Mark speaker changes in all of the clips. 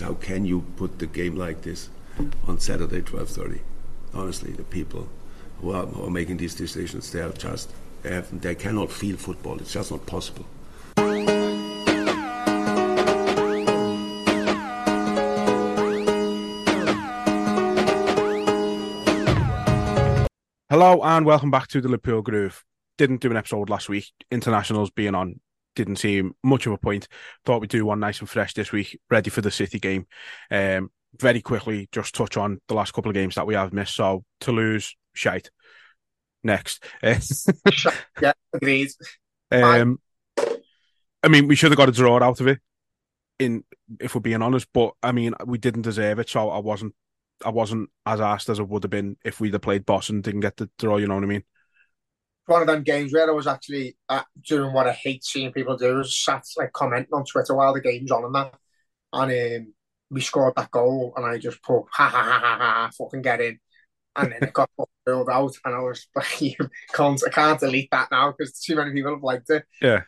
Speaker 1: How can you put the game like this on Saturday, 12:30? Honestly, the people who are, who are making these decisions, they are just they, have, they cannot feel football. It's just not possible.
Speaker 2: Hello and welcome back to the Liverpool Groove. Didn't do an episode last week. Internationals being on didn't seem much of a point. Thought we'd do one nice and fresh this week, ready for the City game. Um, very quickly, just touch on the last couple of games that we have missed. So Toulouse, shite. Next,
Speaker 3: yeah, agreed.
Speaker 2: Um, I mean, we should have got a draw out of it. In if we're being honest, but I mean, we didn't deserve it, so I wasn't, I wasn't as asked as I would have been if we'd have played Boston and didn't get the draw. You know what I mean?
Speaker 3: One of them games where I was actually uh, doing what I hate seeing people do is sat like commenting on Twitter while the game's on and that. And um, we scored that goal and I just put ha ha ha ha ha fucking get in. And then it got filled out and I was like, can't, I can't delete that now because too many people have liked it.
Speaker 2: Yeah.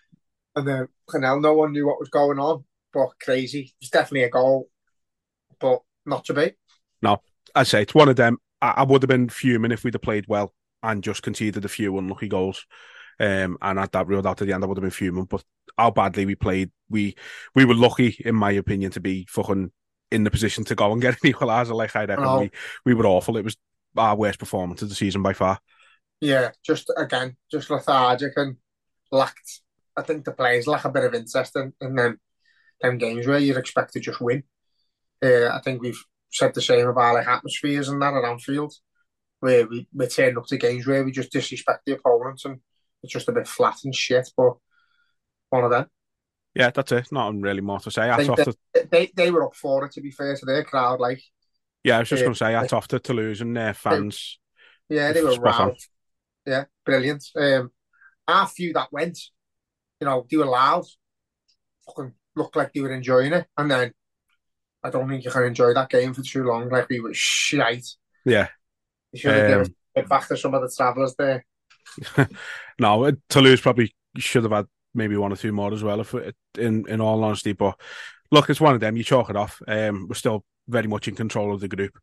Speaker 3: And then Canel, no one knew what was going on, but crazy. It's definitely a goal, but not to be.
Speaker 2: No, I'd say it's one of them. I, I would have been fuming if we'd have played well and just conceded a few unlucky goals. Um, and had that reeled out at the end, I would have been fuming. But how badly we played, we we were lucky, in my opinion, to be fucking in the position to go and get an equaliser. Like I reckon, we, we were awful. It was our worst performance of the season by far.
Speaker 3: Yeah, just again, just lethargic and lacked. I think the players lack a bit of interest in, in them, them games where you'd expect to just win. Uh, I think we've said the same about like atmospheres and that at Anfield where we, we turn up to games where we just disrespect the opponents and it's just a bit flat and shit, but one of them.
Speaker 2: Yeah, that's it. Not really more to say.
Speaker 3: I think they, they, they were up for it, to be fair to their crowd. Like,
Speaker 2: Yeah, I was just uh, going to say, hats off to Toulouse and their fans.
Speaker 3: yeah, they were wild. Yeah, brilliant. Um, our few that went, you know, they were loud, fucking looked like they were enjoying it. And then I don't think you can enjoy that game for too long. Like, we were shite.
Speaker 2: Yeah.
Speaker 3: You should have um, given back to some of the travellers there.
Speaker 2: no, Toulouse probably should have had maybe one or two more as well, if in in all honesty. But look, it's one of them. You chalk it off. Um, we're still very much in control of the group.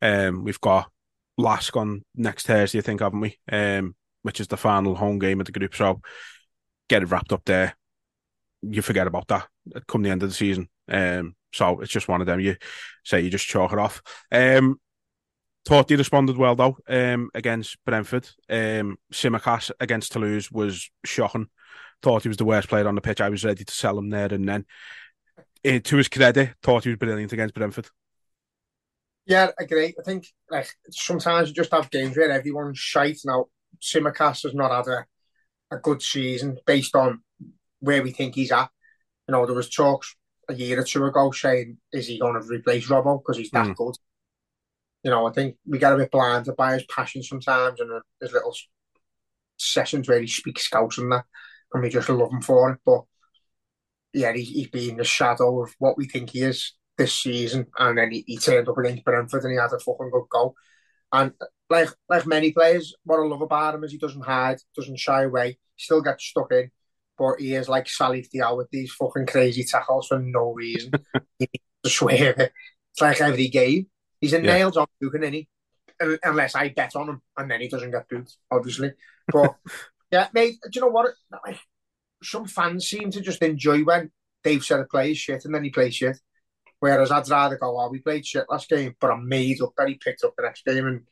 Speaker 2: Um, we've got LASK on next Thursday, I think, haven't we? Um, which is the final home game of the group. So get it wrapped up there. You forget about that come the end of the season. Um, so it's just one of them. You say you just chalk it off. Um, Thought he responded well though um, against Brentford. Um, Tsimikas against Toulouse was shocking. Thought he was the worst player on the pitch. I was ready to sell him there and then. Uh, to his credit, thought he was brilliant against Brentford.
Speaker 3: Yeah, I agree. I think like sometimes you just have games where everyone's shite. Now, Tsimikas has not had a, a good season based on where we think he's at. You know, there was talks a year or two ago saying, is he going to replace Robbo because he's that mm. good? You know, I think we get a bit blinded by his passion sometimes and his little sessions where he speaks Scouse and that, and we just love him for it. But yeah, he, he's been the shadow of what we think he is this season, and then he, he turned up against Brentford and he had a fucking good goal. And like like many players, what I love about him is he doesn't hide, doesn't shy away, still gets stuck in, but he is like Sally Diao with these fucking crazy tackles for no reason. he to swear it. It's like every game. He's a yeah. nails on Dugan, isn't he? Unless I bet on him, and then he doesn't get booed, obviously. But yeah, mate, do you know what? Some fans seem to just enjoy when Dave said a plays shit and then he plays shit. Whereas I'd rather go, oh, we played shit last game, but I'm made up that he picked up the next game. And,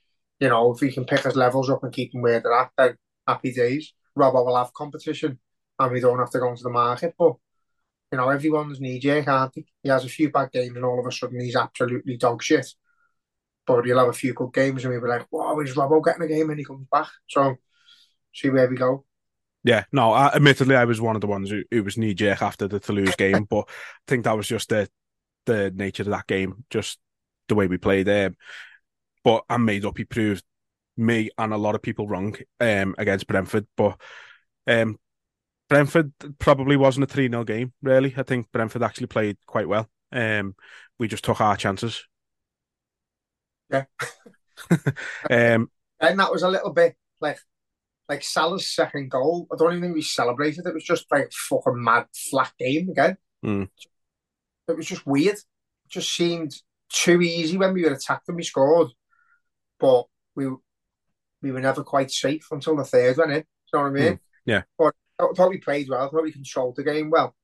Speaker 3: you know, if he can pick his levels up and keep them where they're at, then happy days. Robbo will have competition and we don't have to go into the market. But, you know, everyone's knee jerk, he? He has a few bad games and all of a sudden he's absolutely dog shit but he'll have a few good games and we'll be like, wow, is Robbo getting a game and he comes back? So see where we go.
Speaker 2: Yeah, no, I, admittedly, I was one of the ones who, who was knee jerk after the Toulouse game, but I think that was just the the nature of that game, just the way we played. Um, but I'm made up. He proved me and a lot of people wrong um, against Brentford. But um, Brentford probably wasn't a 3 0 game, really. I think Brentford actually played quite well. Um, we just took our chances.
Speaker 3: Yeah.
Speaker 2: um,
Speaker 3: and that was a little bit like like Salah's second goal. I don't even think we celebrated. It was just like fucking mad flat game again.
Speaker 2: Mm.
Speaker 3: It was just weird. It just seemed too easy when we were attacked and we scored, but we we were never quite safe until the third went in. You know what I mean?
Speaker 2: Mm. Yeah.
Speaker 3: But I thought we played well. I thought we controlled the game well.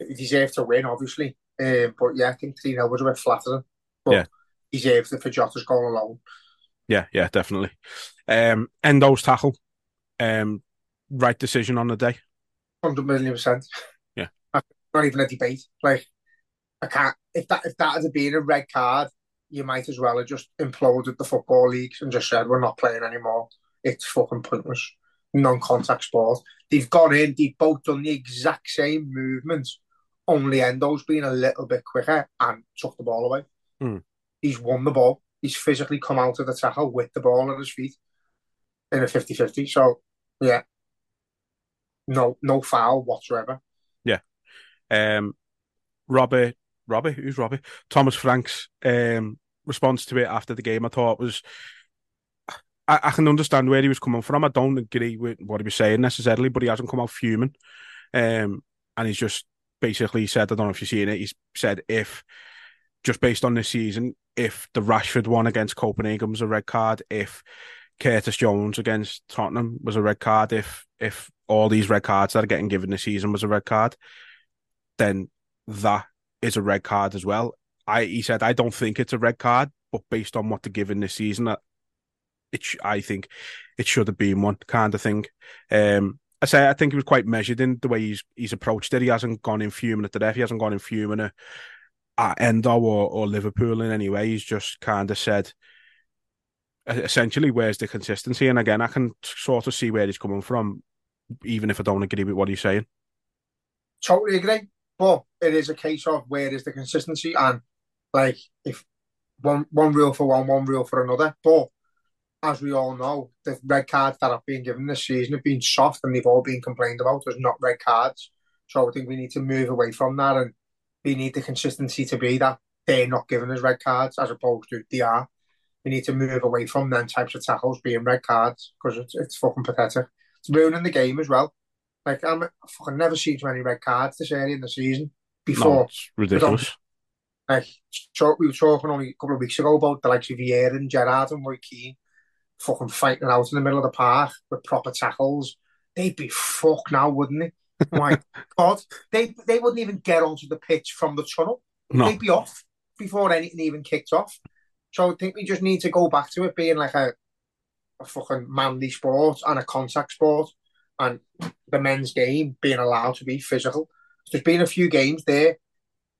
Speaker 3: We deserved to win, obviously. Um, but yeah, I think 3 0 was a bit flattering. But
Speaker 2: Yeah.
Speaker 3: Deserved it for Jota's goal alone.
Speaker 2: Yeah, yeah, definitely. Um, Endo's tackle, um, right decision on the day.
Speaker 3: Hundred million percent.
Speaker 2: Yeah.
Speaker 3: Not even a debate. Like I can't if that if that had been a red card, you might as well have just imploded the football leagues and just said we're not playing anymore. It's fucking pointless. Non-contact sport. They've gone in, they've both done the exact same movements, only Endo's been a little bit quicker and took the ball away.
Speaker 2: Hmm.
Speaker 3: He's won the ball. He's physically come out of the tackle with the ball at his feet in a 50-50. So yeah. No no foul whatsoever. Yeah.
Speaker 2: Um, Robbie, Robbie, who's Robbie? Thomas Frank's um, response to it after the game, I thought was. I, I can understand where he was coming from. I don't agree with what he was saying necessarily, but he hasn't come out fuming. Um, and he's just basically said, I don't know if you've seen it, he's said if, just based on this season, if the Rashford one against Copenhagen was a red card, if Curtis Jones against Tottenham was a red card, if if all these red cards that are getting given this season was a red card, then that is a red card as well. I he said I don't think it's a red card, but based on what they're giving this season, that it I think it should have been one kind of thing. Um, I say I think he was quite measured in the way he's he's approached it. He hasn't gone in fuming at the ref. He hasn't gone in fuming at, at Endo or, or Liverpool in any way. He's just kind of said essentially where's the consistency. And again, I can sort of see where he's coming from, even if I don't agree with what he's saying.
Speaker 3: Totally agree. But it is a case of where is the consistency and like if one one rule for one, one rule for another. But as we all know, the red cards that have been given this season have been soft and they've all been complained about as not red cards. So I think we need to move away from that and we need the consistency to be that they're not giving us red cards as opposed to they are. We need to move away from them types of tackles being red cards because it's, it's fucking pathetic. It's ruining the game as well. Like I'm, I've fucking never seen too many red cards this early in the season
Speaker 2: No,
Speaker 3: before.
Speaker 2: it's ridiculous.
Speaker 3: Like so we were talking only a couple of weeks ago about the likes of Vieira and Gerrard and Roy Keane fucking fighting out in the middle of the park with proper tackles. They'd be fucked now, wouldn't they? My God, they they wouldn't even get onto the pitch from the tunnel.
Speaker 2: No,
Speaker 3: They'd be off before anything even kicked off. So I think we just need to go back to it being like a a fucking manly sport and a contact sport, and the men's game being allowed to be physical. There's been a few games there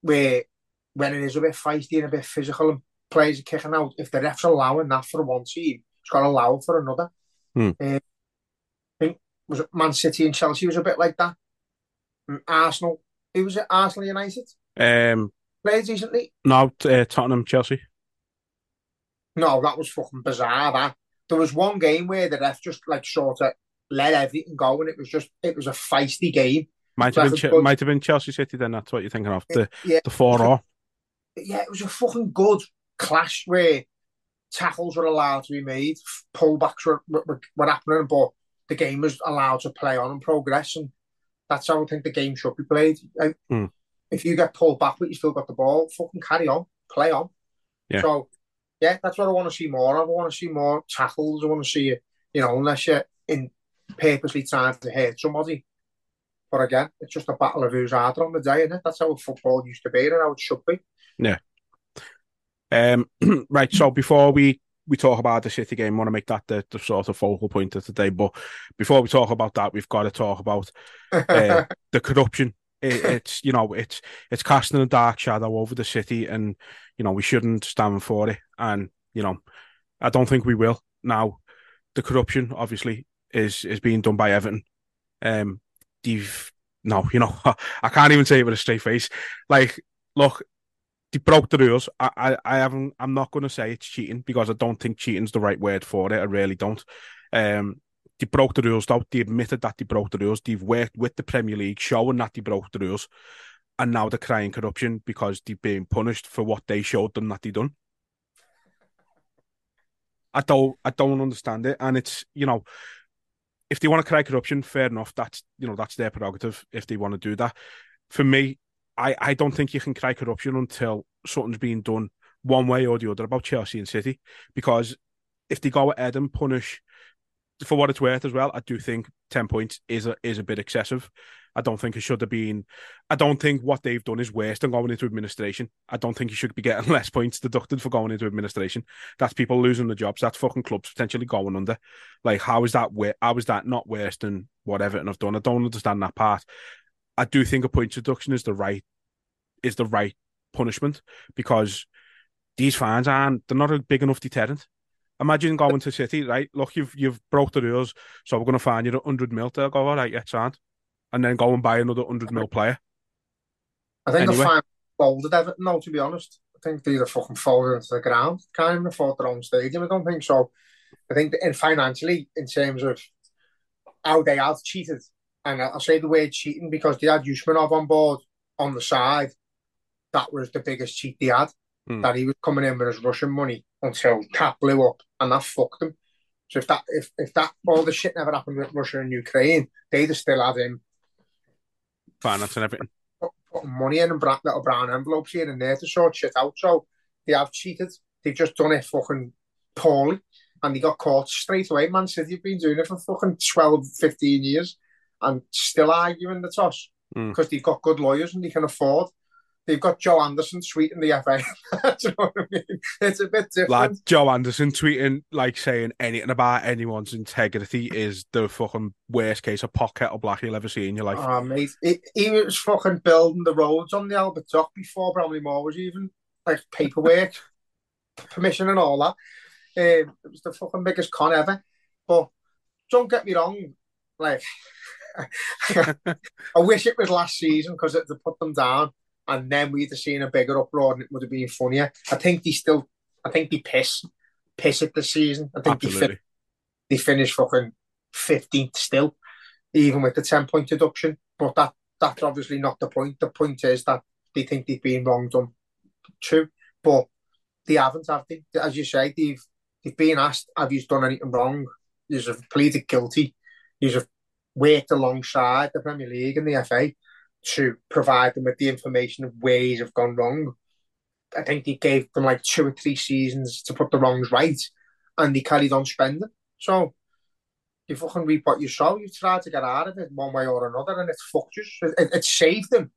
Speaker 3: where when it is a bit feisty and a bit physical and players are kicking out, if the ref's allowing that for one team, it's got to allow it for another.
Speaker 2: Hmm.
Speaker 3: Uh, I think was it Man City and Chelsea was a bit like that. And Arsenal, who was it? Arsenal United
Speaker 2: um,
Speaker 3: played decently.
Speaker 2: no, uh, Tottenham, Chelsea.
Speaker 3: No, that was fucking bizarre. That there was one game where the ref just like sort of let everything go, and it was just it was a feisty game.
Speaker 2: Might have been,
Speaker 3: good-
Speaker 2: might have been Chelsea City. Then that's what you're thinking of the
Speaker 3: yeah,
Speaker 2: the four or
Speaker 3: yeah, it was a fucking good clash where tackles were allowed to be made, pullbacks were, were, were happening, but the game was allowed to play on and progress, and that's how I think the game should be played. And
Speaker 2: Hmm.
Speaker 3: If you get pulled back, but you still got the ball, fucking carry on, play on.
Speaker 2: Yeah.
Speaker 3: So, yeah, that's what I want to see more of. I want to see more tackles. I want to see, you know, unless you're in purposely trying to hurt somebody. But again, it's just a battle of who's harder on the day, it? That's how football used to be and how it should be.
Speaker 2: Um, right. So before we we talk about the City game, want to make that the, the sort of focal point of today. But before we talk about that, we've got to talk about uh, the corruption. It, it's you know it's it's casting a dark shadow over the city, and you know we shouldn't stand for it. And you know, I don't think we will. Now, the corruption obviously is is being done by Everton. Um, they've no, you know, I can't even say it with a straight face. Like, look, they broke the rules. I, I, I haven't. I'm not going to say it's cheating because I don't think cheating's the right word for it. I really don't. Um, they broke the rules though. They admitted that they broke the rules. They've worked with the Premier League, showing that they broke the rules, and now they're crying corruption because they're being punished for what they showed them that they done. I don't, I don't understand it, and it's you know, if they want to cry corruption, fair enough. That's you know, that's their prerogative if they want to do that. For me, I, I don't think you can cry corruption until something's being done one way or the other about Chelsea and City. Because if they go ahead and punish, for what it's worth as well, I do think ten points is a is a bit excessive. I don't think it should have been. I don't think what they've done is worse than going into administration. I don't think you should be getting less points deducted for going into administration. That's people losing the jobs. That's fucking clubs potentially going under. Like, how is that? How is that not worse than what Everton have done? I don't understand that part. I do think a point deduction is the right is the right punishment because these fans aren't they're not a big enough deterrent. Imagine going to City, right? Look, you've you've broke the rules, so we're going to find you a hundred mil. They'll go, all right, yeah, sound, and then go and buy another hundred mil player.
Speaker 3: I think anyway. the fine folded Everton. No, to be honest, I think they're fucking folded into the ground. Can't even afford their own stadium. I don't think so. I think in financially, in terms of how they have cheated, and I'll say the word cheating because they had Usmanov on board on the side. That was the biggest cheat they had. Mm. That he was coming in with his Russian money until Cap blew up, and that fucked him. So if that if, if that all the shit never happened with Russia and Ukraine, they'd have still had him
Speaker 2: finance and everything.
Speaker 3: Putting money in and brown, little brown envelopes here and there to sort shit out. So they have cheated. They've just done it fucking poorly. And they got caught straight away. Man City have been doing it for fucking 12, 15 years and still arguing the toss because mm. they've got good lawyers and they can afford. They've got Joe Anderson tweeting the FA. you know what I mean? It's a bit different. Lad,
Speaker 2: Joe Anderson tweeting like saying anything about anyone's integrity is the fucking worst case of pocket kettle black you'll ever see in your life.
Speaker 3: Oh mate, he, he was fucking building the roads on the Albert Dock before Bramley Moore was even like paperwork, permission and all that. Um, it was the fucking biggest con ever. But don't get me wrong, like I wish it was last season because it put them down, and then we'd have seen a bigger uproar, and it would have been funnier. I think they still, I think they piss, piss it this season. I think Absolutely. they fin- they finish fucking fifteenth still, even with the ten point deduction. But that that's obviously not the point. The point is that they think they've been wronged done. True, but they haven't, have they? As you say, they've they've been asked, "Have you done anything wrong?" You've pleaded guilty. You've worked alongside the Premier League and the FA to provide them with the information of ways have gone wrong. I think they gave them like two or three seasons to put the wrongs right, and they carried on spending. So you fucking reap what you sow. You try to get out of it one way or another, and it's fucked you. It, it saved them.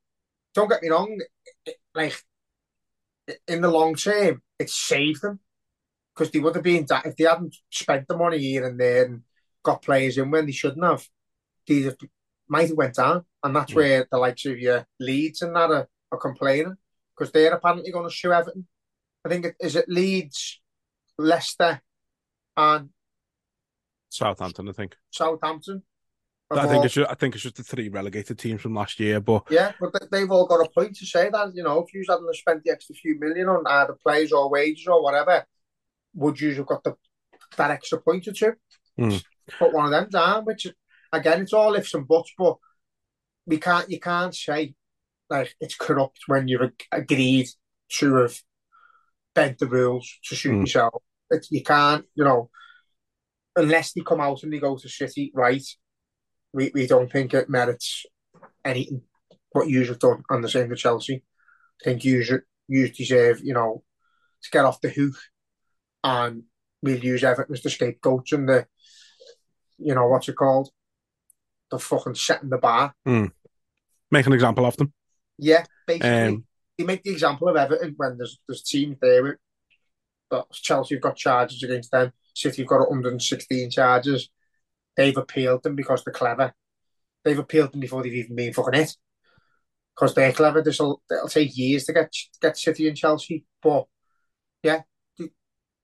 Speaker 3: Don't get me wrong. It, like in the long term, it saved them because they would have been if they hadn't spent the money here and there and got players in when they shouldn't have might have went down, and that's where the likes of your Leeds and that are, are complaining because they're apparently going to sue Everton. I think it is it Leeds, Leicester, and
Speaker 2: Southampton. I think
Speaker 3: Southampton.
Speaker 2: I think it's just, I think it's just the three relegated teams from last year, but
Speaker 3: yeah, but they've all got a point to say that you know if you hadn't spent the extra few million on either players or wages or whatever, would you have got the that extra point or two?
Speaker 2: Mm.
Speaker 3: Put one of them down, which again, it's all ifs and buts, but we can't you can't say like it's corrupt when you've agreed to have bent the rules to suit mm. yourself. It's, you can't, you know, unless they come out and they go to City, right? We we don't think it merits anything what you've done on the same for Chelsea. I think you you deserve, you know, to get off the hook, and we'll use Everton as the scapegoat and the, you know, what's it called, they're fucking setting the bar.
Speaker 2: Mm. Make an example of them.
Speaker 3: Yeah, basically. Um, you make the example of Everton when there's there's teams there. But Chelsea have got charges against them. City have got 116 charges. They've appealed them because they're clever. They've appealed them before they've even been fucking hit. Because they're clever. This'll it'll take years to get get City and Chelsea. But yeah, they,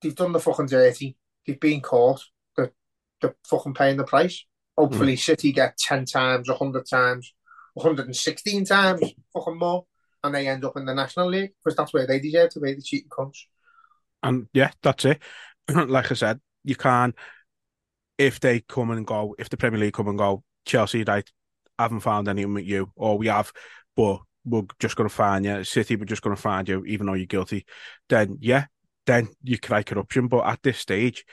Speaker 3: they've done the fucking dirty. They've been caught. They're, they're fucking paying the price. Hopefully, mm. City get 10 times, 100 times, 116 times, fucking more. and they end up in the National League because that's where they deserve to be, the cheating cunts.
Speaker 2: And yeah, that's it. like I said, you can if they come and go, if the Premier League come and go, Chelsea, right, haven't found anyone with you, or we have, but we're just going to find you. City, we're just going to find you, even though you're guilty. Then, yeah, then you cry corruption. But at this stage,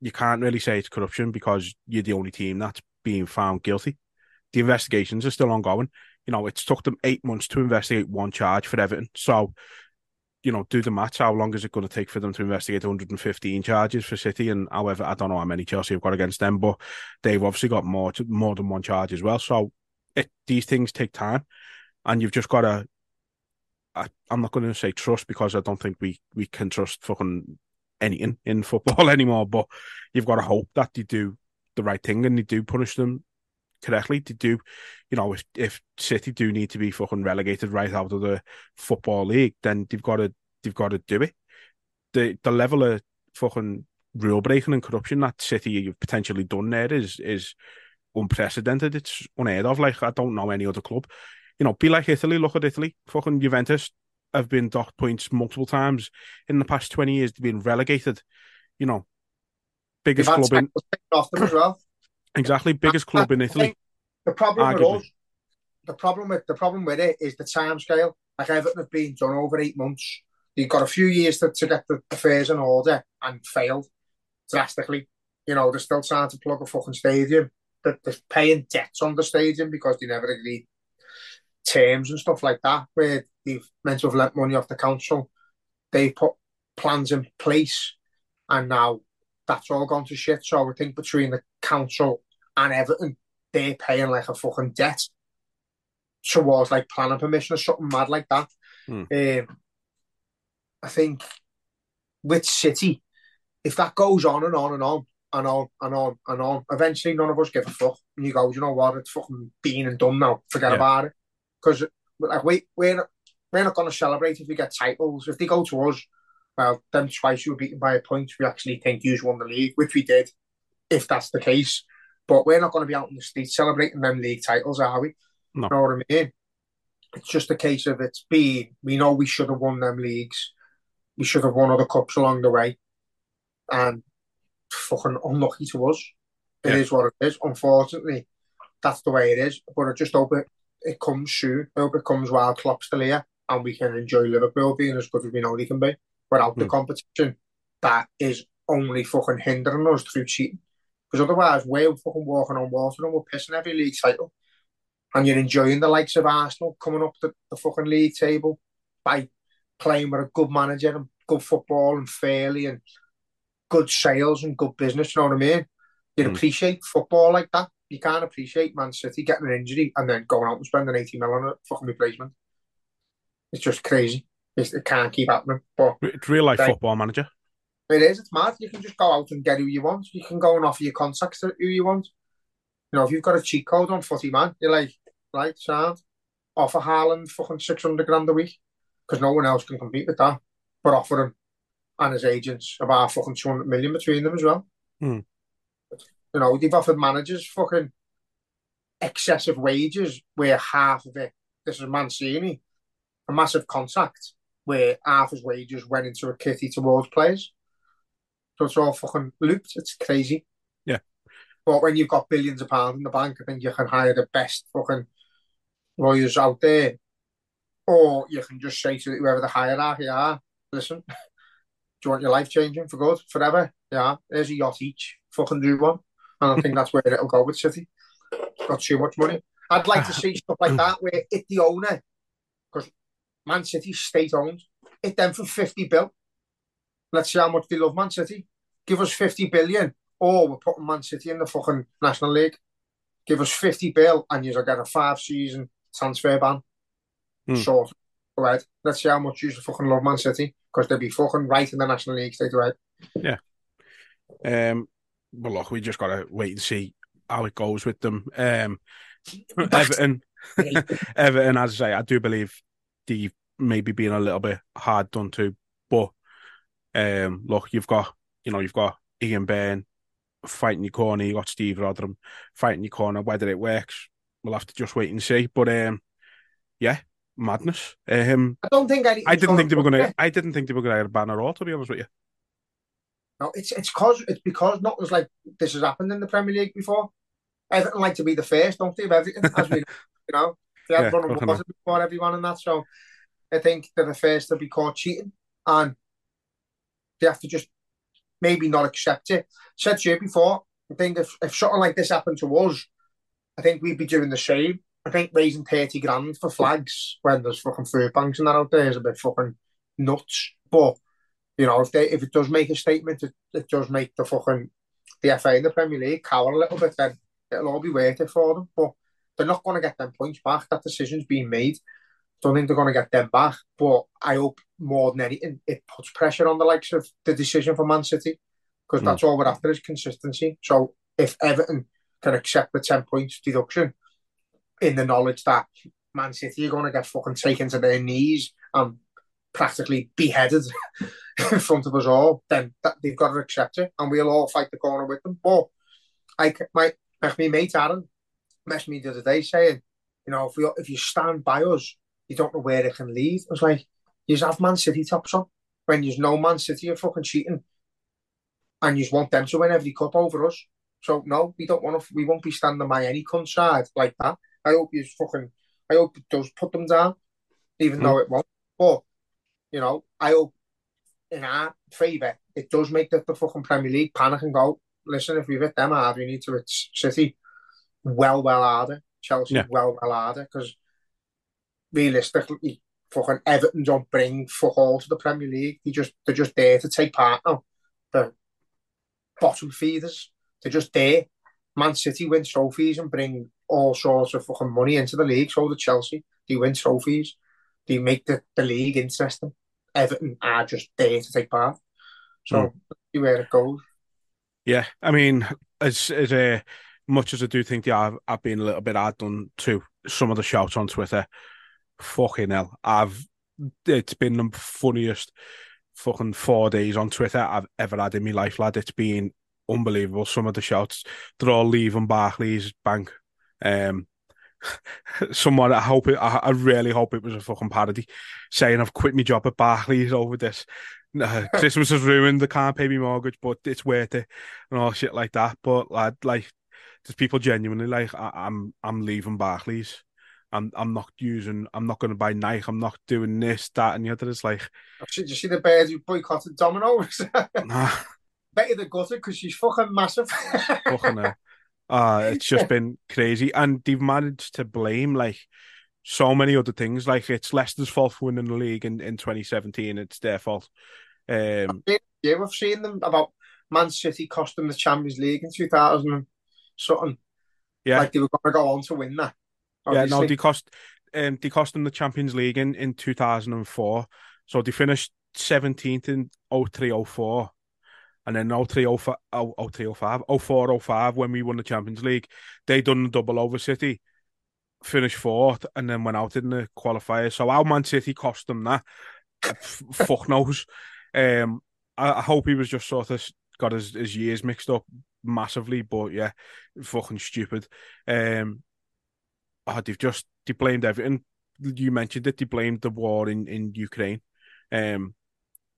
Speaker 2: you can't really say it's corruption because you're the only team that's being found guilty. The investigations are still ongoing. You know, it's took them eight months to investigate one charge for Everton. So, you know, do the maths. How long is it going to take for them to investigate 115 charges for City? And however, I don't know how many Chelsea have got against them, but they've obviously got more to, more than one charge as well. So, it, these things take time, and you've just got to. I, I'm not going to say trust because I don't think we we can trust fucking anything in football anymore. But you've got to hope that they do the right thing and they do punish them correctly. They do, you know, if, if City do need to be fucking relegated right out of the football league, then they've got to they've got to do it. The the level of fucking rule breaking and corruption that City have potentially done there is is unprecedented. It's unheard of. Like I don't know any other club. You know, be like Italy. Look at Italy. Fucking Juventus have been docked points multiple times in the past twenty years. They've been relegated. You know, biggest club in
Speaker 3: off them as well.
Speaker 2: Exactly, biggest club in Italy.
Speaker 3: The problem arguably. with us, the problem with the problem with it is the time scale. Like Everton have been done over eight months. You've got a few years to, to get the affairs in order and failed drastically. You know, they're still trying to plug a fucking stadium. They're, they're paying debts on the stadium because they never agreed terms and stuff like that, where they've meant to have lent money off the council. They put plans in place and now that's all gone to shit. So I think between the council and Everton, they're paying like a fucking debt towards like planning permission or something mad like that.
Speaker 2: Mm.
Speaker 3: Um, I think with City, if that goes on and on and on and on and on and on, eventually none of us give a fuck. And you go, you know what, it's fucking been and done now. Forget yeah. about it. Because like we we're we're not going to celebrate if we get titles. If they go to us, well, then twice you were beaten by a point. We actually think you won the league, which we did, if that's the case. But we're not going to be out in the streets celebrating them league titles, are we?
Speaker 2: No.
Speaker 3: You know what I mean? It's just a case of it's been, we know we should have won them leagues. We should have won other cups along the way. And fucking unlucky to us. It yeah. is what it is. Unfortunately, that's the way it is. But I just hope it, it comes soon. I hope it comes while Klopp's still here and we can enjoy Liverpool being as good as we know they can be without mm. the hmm. competition that is only fucking hindering us through cheating. Because otherwise, we're fucking walking on water and we're pissing every league title. And you're enjoying the likes of Arsenal coming up the, the fucking league table by playing with a good manager and good football and fairly and good sales and good business. You know what I mean? You mm. appreciate football like that. You can't appreciate Man City getting an injury and then going out and spending 80 million on a fucking replacement. It's just crazy. It can't keep happening. But
Speaker 2: it's real life football manager.
Speaker 3: It is. It's mad. You can just go out and get who you want. You can go and offer your contacts to who you want. You know, if you've got a cheat code on Footy Man, you're like, right, sound. Offer Haaland fucking six hundred grand a week because no one else can compete with that. But offer him and his agents about fucking two hundred million between them as well.
Speaker 2: Hmm.
Speaker 3: You know, they've offered managers fucking excessive wages where half of it. This is Mancini, a massive contract where half his wages went into a kitty towards players. So it's all fucking looped. It's crazy.
Speaker 2: Yeah.
Speaker 3: But when you've got billions of pounds in the bank, I think you can hire the best fucking lawyers out there. Or you can just say to whoever the hierarchy are, listen, do you want your life changing for good, forever? Yeah, there's a yacht each. Fucking do one. And I think that's where it'll go with City. Got too much money. I'd like to see stuff like that where if the owner because Man City state owned. Hit them for 50 bill. Let's see how much they love Man City. Give us 50 billion, or we're putting Man City in the fucking National League. Give us 50 bill, and you'll get a five season transfer ban.
Speaker 2: Mm.
Speaker 3: Short. Right. Let's see how much you fucking love Man City because they'll be fucking right in the National League straight away.
Speaker 2: Yeah. Um. Well, look, we just gotta wait and see how it goes with them. Um. Everton. Everton, as I say, I do believe the maybe being a little bit hard done to. But um, look, you've got you know you've got Ian Byrne fighting your corner, you got Steve Rotheram fighting your corner. Whether it works, we'll have to just wait and see. But um, yeah, madness. Um,
Speaker 3: I don't think.
Speaker 2: I didn't think they were going to. I didn't think they were going to ban at all. To be honest with you.
Speaker 3: No, it's it's cause it's because nothing's like this has happened in the Premier League before. Everything like to be the first, don't they? Of everything, as we, you know, they had
Speaker 2: Yeah, definitely.
Speaker 3: water before everyone and that. So I think they're the first to be caught cheating, and they have to just maybe not accept it. Said to you before, I think if, if something like this happened to us, I think we'd be doing the same. I think raising 30 grand for flags when there's fucking food banks and that out there is a bit fucking nuts. But, you know, if they if it does make a statement, it, it does make the fucking the FA and the Premier League cower a little bit, then it'll all be worth it for them. But they're not going to get them points back. That decision's been made. Don't think they're going to get them back. But I hope more than anything, it puts pressure on the likes of the decision for Man City because hmm. that's all we're after is consistency. So if Everton can accept the 10 points deduction in the knowledge that Man City are going to get fucking taken to their knees and practically beheaded in front of us all, then that, they've got to accept it and we'll all fight the corner with them. But I, my, like my mate Aaron messaged me the other day saying, you know, if, we, if you stand by us, you don't know where it can lead. I was like, you have Man City tops on when you know Man City you're fucking cheating and you just want them to win every cup over us. So no, we don't want to. We won't be standing by any cunt side like that. I hope you fucking. I hope it does put them down, even though mm-hmm. it won't. But you know, I hope in our favour it does make the, the fucking Premier League panic and go. Listen, if we hit them hard, we need to hit City well, well harder. Chelsea
Speaker 2: Yeah.
Speaker 3: well, well harder because realistically, fucking Everton don't bring fuck all to the Premier League. They just they're just there to take part now. The bottom feeders, they're just there. Man City win trophies and bring all sorts of fucking money into the league. So the Chelsea, they win trophies. They make the, the league interesting. Everton are just there to take part. So see where it goes.
Speaker 2: Yeah, I mean, as as uh, much as I do think they have, have been a little bit hard done to some of the shouts on Twitter, fucking hell, I've it's been the funniest fucking four days on Twitter I've ever had in my life, lad. It's been unbelievable. Some of the shouts, they're all leaving Barclays Bank. Um, someone I hope it, I, I really hope it was a fucking parody saying I've quit my job at Barclays over this. Uh, Christmas is ruined. I can't pay my mortgage, but it's worth it, and all shit like that. But lad, like, there's people genuinely like, I, I'm I'm leaving Barclays. I'm I'm not using. I'm not going to buy Nike. I'm not doing this, that, and the other. It's like,
Speaker 3: Did you see the bears who boycotted Domino's?
Speaker 2: nah,
Speaker 3: Betty the gutter because she's fucking massive.
Speaker 2: fucking hell. Uh, it's just been crazy, and they've managed to blame like so many other things. Like it's Leicester's fault for winning the league in, in 2017. It's their fault. Um,
Speaker 3: yeah, we've seen them about Man City cost them the Champions League in 2000 and something.
Speaker 2: yeah,
Speaker 3: Like they were going to go on to win that.
Speaker 2: yeah. No,
Speaker 3: obviously.
Speaker 2: they cost um they cost them the Champions League in in 2004. So they finished 17th in 0304. And then 0305, 0305, 0405, when we won the Champions League, they done the double over City, finished fourth, and then went out in the qualifiers. So how Man City cost them that, fuck knows. Um, I, I hope he was just sort of got his, his years mixed up massively, but yeah, fucking stupid. Um, oh, they've just they blamed everything. You mentioned it. They blamed the war in in Ukraine. Um,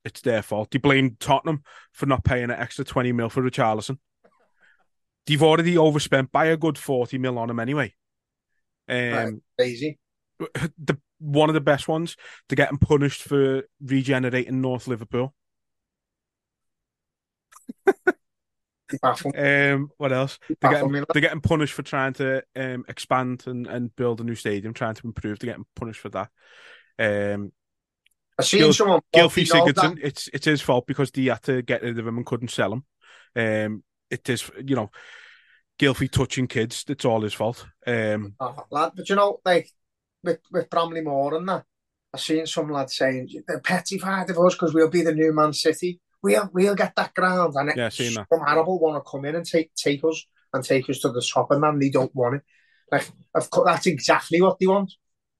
Speaker 2: it's their fault. They blamed Tottenham for not paying an extra twenty mil for Richarlison. They've already overspent by a good forty mil on him anyway. Um.
Speaker 3: Crazy.
Speaker 2: the one of the best ones to get him punished for regenerating North Liverpool. Um, what else? They're getting, they're getting punished for trying to um expand and, and build a new stadium, trying to improve. They're getting punished for that. Um,
Speaker 3: I seen
Speaker 2: Gil-
Speaker 3: someone. Gylfi
Speaker 2: Sigurdsson,
Speaker 3: that-
Speaker 2: it's it's his fault because they had to get rid of him and couldn't sell him. Um, it is you know, Gylfi touching kids. It's all his fault. Um,
Speaker 3: Oh, lad, but you know, like with with Bramley Moore and that, I seen some lad saying they're petrified of us because we'll be the new Man City. We'll we'll get that ground, and
Speaker 2: Yeah,
Speaker 3: some Arable want to come in and take take us and take us to the top, and then they don't want it. Like, of course, that's exactly what they want.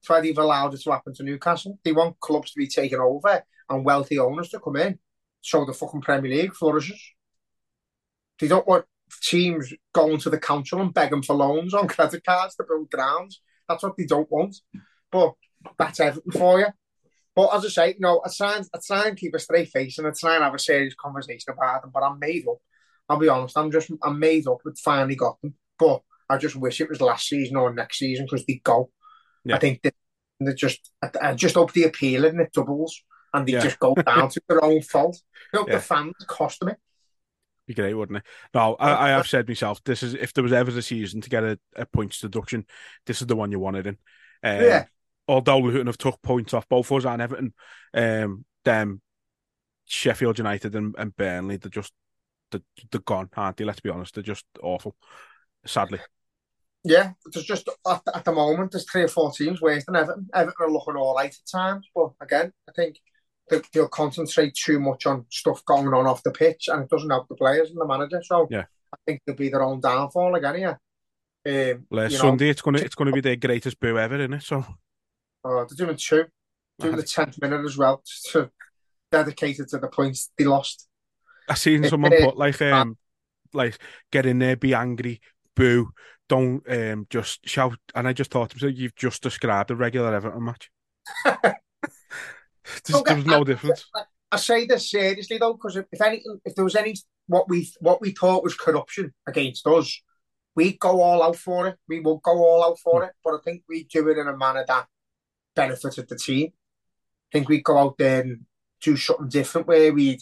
Speaker 3: Why they've allowed it to happen to Newcastle. They want clubs to be taken over and wealthy owners to come in, so the fucking Premier League flourishes. They don't want teams going to the council and begging for loans on credit cards to build grounds. That's what they don't want. But that's everything for you. But as I say, you know, I try and, I try and keep a straight face and I try and have a serious conversation about them, but I'm made up. I'll be honest, I'm just, I'm made up. We finally got them. But I just wish it was last season or next season because they go.
Speaker 2: Yeah.
Speaker 3: I think they, they just, I, I just hope the appeal and it doubles and they
Speaker 2: Yeah.
Speaker 3: just go down to their own fault. You know,
Speaker 2: Yeah.
Speaker 3: the fans cost them it.
Speaker 2: Be great, wouldn't it? No, I, I have said myself, this is if there was ever a season to get a, a points deduction, this is the one you wanted in. Um,
Speaker 3: Yeah.
Speaker 2: Although Luton have took points off both us and Everton, um, them Sheffield United and, and Burnley, they're just they're, they're gone, aren't they? Let's be honest, they're just awful. Sadly,
Speaker 3: Yeah, there's just at, at the moment there's three or four teams worse than Everton. Everton are looking all right at times, but again, I think they, they'll concentrate too much on stuff going on off the pitch, and it doesn't help the players and the manager. So
Speaker 2: Yeah.
Speaker 3: I think they'll be their own downfall again. Yeah, um,
Speaker 2: last
Speaker 3: you know,
Speaker 2: Sunday it's gonna it's gonna be their greatest boo ever, isn't it? So
Speaker 3: uh, they're doing two, doing the tenth minute as well, to, dedicated to the points they lost.
Speaker 2: I seen someone put like um like get in there, be angry, boo, don't um just shout. And I just thought to myself, you've just described a regular Everton match. There's, there was no difference.
Speaker 3: I, I say this seriously though, because if, if anything, if there was any what we what we thought was corruption against us, we'd go all out for it. We would go all out for it, but I think we'd do it in a manner that benefited the team. I think we'd go out there and do something different where we'd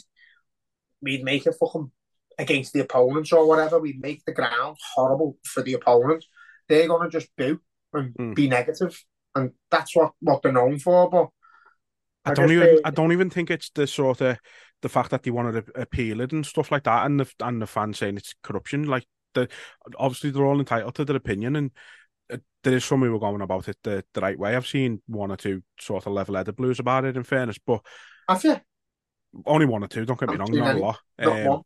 Speaker 3: we'd make it fucking against the opponents or whatever. We'd make the ground horrible for the opponents. They're gonna just boo and
Speaker 2: Mm.
Speaker 3: be negative, and that's what what they're known for. But
Speaker 2: I
Speaker 3: I
Speaker 2: don't even
Speaker 3: uh,
Speaker 2: I don't even think it's the sort of the fact that they wanted to appeal it and stuff like that, and the and the fans saying it's corruption. Like the obviously they're all entitled to their opinion, and uh, there is some who were going about it the, the right way. I've seen one or two sort of level-headed blues about it. In fairness, but
Speaker 3: have you?
Speaker 2: only one or two. Don't get me
Speaker 3: I've
Speaker 2: wrong, not a lot.
Speaker 3: Not
Speaker 2: Um,
Speaker 3: one.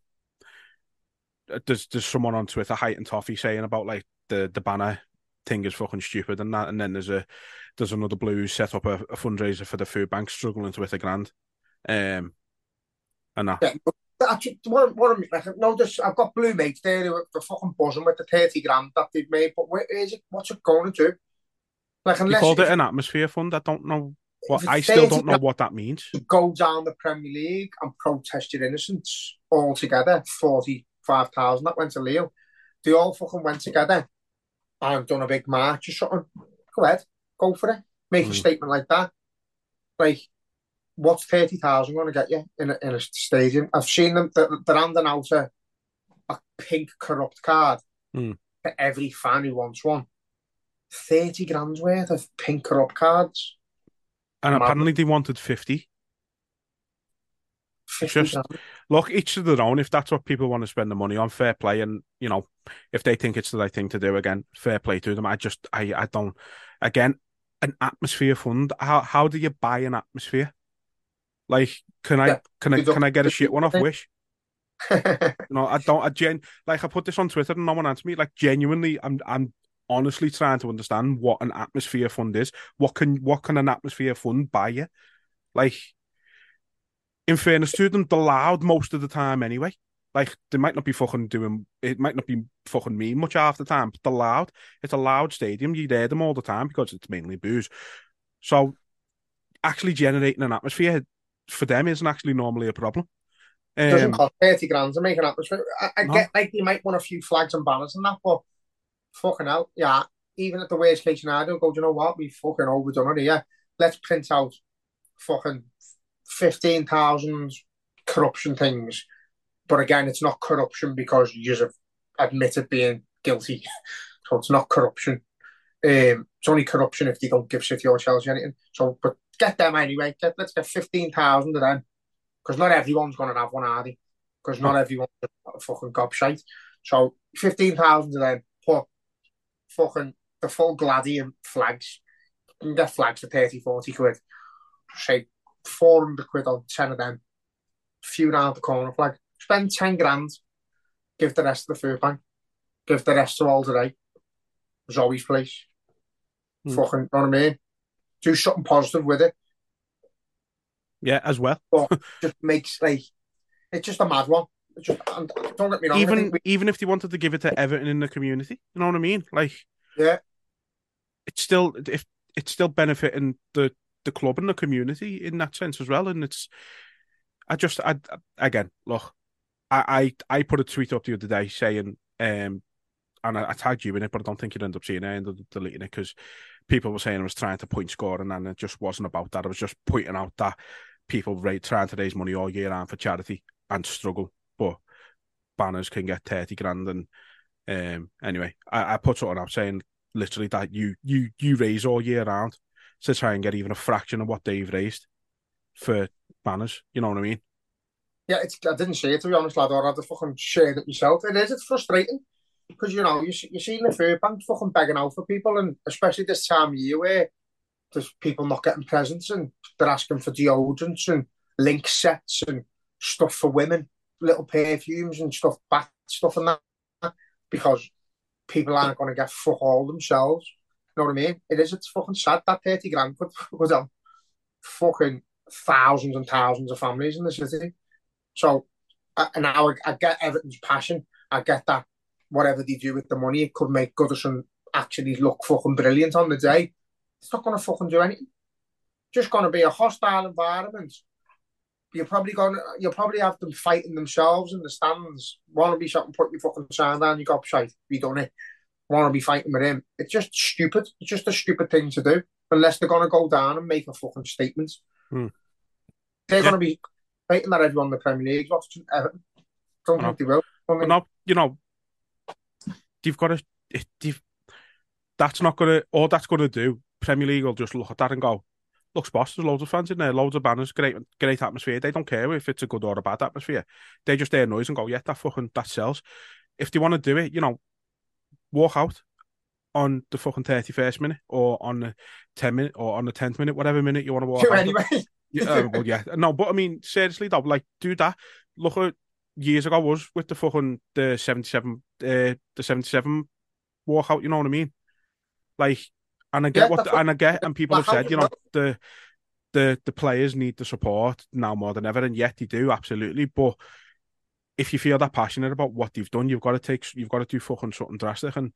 Speaker 2: Uh, there's there's someone on Twitter, Height and Toffee, saying about like the the banner thing is fucking stupid and that. And then there's a there's another blue set up a, a fundraiser for the food bank struggling with a grand. Um and that.
Speaker 3: Yeah, actually, what, what I'm, no, just I've got blue mates there who are fucking buzzing with the 30 grand that they've made, but where is it? What's it going to do? Like, unless you
Speaker 2: called
Speaker 3: it,
Speaker 2: it an atmosphere fund. I don't know what I still don't know what that means.
Speaker 3: Go down the Premier League and protest your innocence altogether. 40 5,000 that went to Leo. They all fucking went together and done a big march or something. Go ahead, go for it. Make
Speaker 2: mm.
Speaker 3: a statement like that. Like, what's 30,000 going to get you in a, in a stadium? I've seen them, they're, they're handing out a, a pink corrupt card
Speaker 2: mm.
Speaker 3: to every fan who wants one. 30 grand's worth of pink corrupt cards.
Speaker 2: And apparently they wanted 50.
Speaker 3: 50
Speaker 2: just,
Speaker 3: grand.
Speaker 2: Look, each to their own. If that's what people want to spend the money on, fair play. And you know, if they think it's the right thing to do, again, fair play to them. I just, I, I don't. Again, an atmosphere fund. How how do you buy an atmosphere? Like, can I can I can I get a shit one off. Wish? You know, I don't. I gen like I put this on Twitter and no one answered me. Like genuinely, I'm I'm honestly trying to understand what an atmosphere fund is. What can what can an atmosphere fund buy you? Like, in fairness to them, they're loud most of the time anyway. Like they might not be fucking doing it might not be fucking me much half the time, but they're loud. It's a loud stadium. You hear them all the time because it's mainly booze. So actually generating an atmosphere for them isn't actually normally a problem.
Speaker 3: doesn't
Speaker 2: Um,
Speaker 3: cost 30 grand to make an atmosphere. I, I
Speaker 2: No.
Speaker 3: get like they might want a few flags and banners and that, but fucking hell, yeah. Even at the worst case scenario, go, do you know what? We fucking overdone it here. Let's print out fucking 15,000 corruption things. But again, it's not corruption because you just have admitted being guilty. So it's not corruption. Um, it's only corruption if you don't give City or Chelsea anything. So, but get them anyway. Get, let's get 15,000 of them. Because not everyone's going to have one, are they? Because not everyone's a fucking gobshite. So 15,000 of them, put fucking the full Gladium flags. You can get flags for 30, 40 quid. Say 400 quid on 10 of them. Few round the corner flag. Spend 10 grand. Give the rest to the food bank. Give the rest to Alder Hey. Zoe's place.
Speaker 2: Hmm.
Speaker 3: Fucking, you know what I mean? Do something positive with it.
Speaker 2: yeah, as well.
Speaker 3: But just makes like it's just a mad one. It's just and don't get me wrong.
Speaker 2: Even
Speaker 3: we,
Speaker 2: even if they wanted to give it to Everton in the community, you know what I mean? Like,
Speaker 3: Yeah.
Speaker 2: it's still if it's still benefiting the the club and the community in that sense as well. And it's, I just, I again, look, I I, I put a tweet up the other day saying, um, and I, I tagged you in it, but I don't think you'd end up seeing it. I ended up deleting it because people were saying I was trying to point score, and it just wasn't about that. I was just pointing out that people rate, trying to raise money all year round for charity and struggle, but banners can get thirty grand. And um, anyway, I, I put something up saying literally that you you you raise all year round to try and get even a fraction of what they've raised for banners. You know what I mean?
Speaker 3: Yeah, it's, I didn't say it to be honest, lad, or I'd have fucking shared it myself. It is, it's frustrating because you know you you seen the food bank fucking begging out for people, and especially this time of year where there's people not getting presents and they're asking for deodorants and Lynx sets and stuff for women, little perfumes and stuff, bath stuff and that, because people aren't going to get fuck all themselves. Know what I mean? It is. It's fucking sad that thirty grand could was on fucking thousands and thousands of families in the city. So, and now I, I get Everton's passion. I get that whatever they do with the money, it could make Goodison actually look fucking brilliant on the day. It's not going to fucking do anything. Just going to be a hostile environment. You're probably going to, you'll probably have them fighting themselves in the stands. Want to be something, put your fucking sign down, you got shite, be done it. Want to be fighting with him. It's just stupid. It's just a stupid thing to do. Unless they're going to go down and make a fucking statement.
Speaker 2: Hmm.
Speaker 3: They're
Speaker 2: Yeah.
Speaker 3: going to be fighting that everyone in the Premier League watching Everton. Don't
Speaker 2: I know.
Speaker 3: think they will. I mean,
Speaker 2: no, you know, you've got to. You've, that's not going to. All that's going to do. Premier League will just look at that and go, "Looks boss. There's loads of fans in there, loads of banners, great, great atmosphere. They don't care if it's a good or a bad atmosphere. They just hear noise and go, yeah, that fucking that sells. If they want to do it, you know, walk out on the fucking thirty first minute or on the ten minute or on the tenth minute, whatever minute you want to walk
Speaker 3: do
Speaker 2: out.
Speaker 3: anyway.
Speaker 2: Yeah, uh, well, yeah, no, but I mean, seriously though, like, do that. Look at years ago was with the fucking the seventy seven, uh, the seventy seven walkout. You know what I mean? Like, and I get
Speaker 3: Yeah,
Speaker 2: what,
Speaker 3: that's what-
Speaker 2: and I get, and people have said, you know, the the the players need the support now more than ever, and yet they do absolutely. But if you feel that passionate about what you've done, you've got to take, you've got to do fucking something drastic. And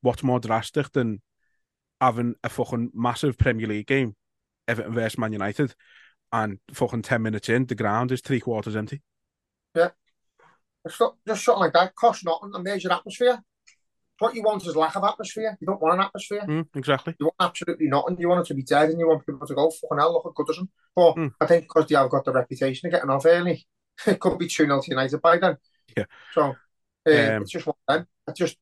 Speaker 2: what's more drastic than having a fucking massive Premier League game, Everton versus Man United, and fucking ten minutes in, the ground is three quarters empty.
Speaker 3: It's not, just something like that costs nothing, and there's your atmosphere. What you want is lack of atmosphere. You don't want an atmosphere.
Speaker 2: Mm, exactly.
Speaker 3: You want absolutely nothing. You want it to be dead, and you want people to go fucking hell. Look at Goodison. But
Speaker 2: Mm.
Speaker 3: I think because they have got the reputation of getting off early, it could be two 0 to United by then.
Speaker 2: Yeah.
Speaker 3: So uh,
Speaker 2: Um,
Speaker 3: it's just one of them. I just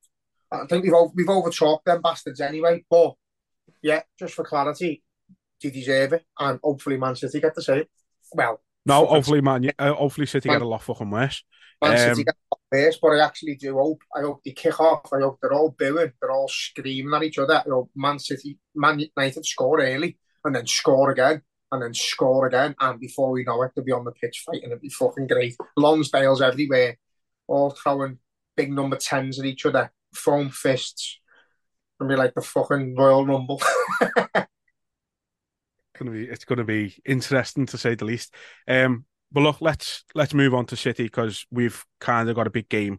Speaker 3: I think we've over, we've over talked them bastards anyway. But yeah, just for clarity, they deserve it, and hopefully Man City get the it. Well,
Speaker 2: No, hopefully, man, uh, hopefully City
Speaker 3: Man-
Speaker 2: get a lot fucking worse.
Speaker 3: Man City
Speaker 2: Um,
Speaker 3: get off first, but I actually do hope. I hope they kick off. I hope they're all booing. They're all screaming at each other. I hope Man City, Man United score early and then score again and then score again. And before we know it, they'll be on the pitch fighting. It'll be fucking great. Lonsdale's everywhere, all throwing big number 10s at each other, foam fists. It'll be like the fucking Royal Rumble.
Speaker 2: gonna be it's gonna be interesting to say the least. Um, but look, let's let's move on to City because we've kind of got a big game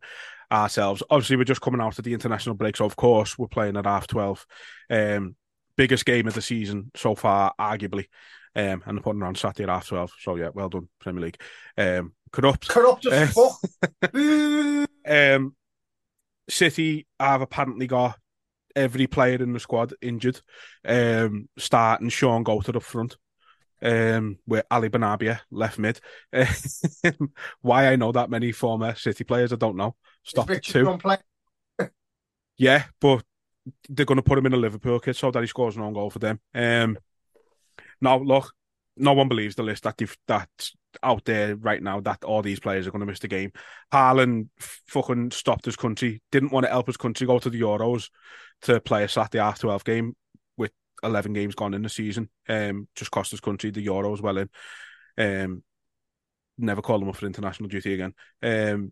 Speaker 2: ourselves. Obviously, we're just coming out of the international break, so of course we're playing at half twelve. Um, biggest game of the season so far, arguably. Um, and they're putting on Saturday at half twelve. So yeah, well done, Premier League. Um, corrupt.
Speaker 3: Corrupt as fuck.
Speaker 2: Um, City have apparently got every player in the squad injured. Um, starting Shaun Goater up front. Um, with Ali Benarbia left mid. Um, why I know that many former City players, I don't know. Stop two. Yeah, but they're going to put him in a Liverpool kit so that he scores an own goal for them. Um, now look, no one believes the list that that's out there right now that all these players are going to miss the game. Haaland fucking stopped his country, didn't want to help his country go to the Euros to play a Saturday half twelve game with eleven games gone in the season. Um, just cost his country the Euros well in. Um, never call him up for international duty again. Um,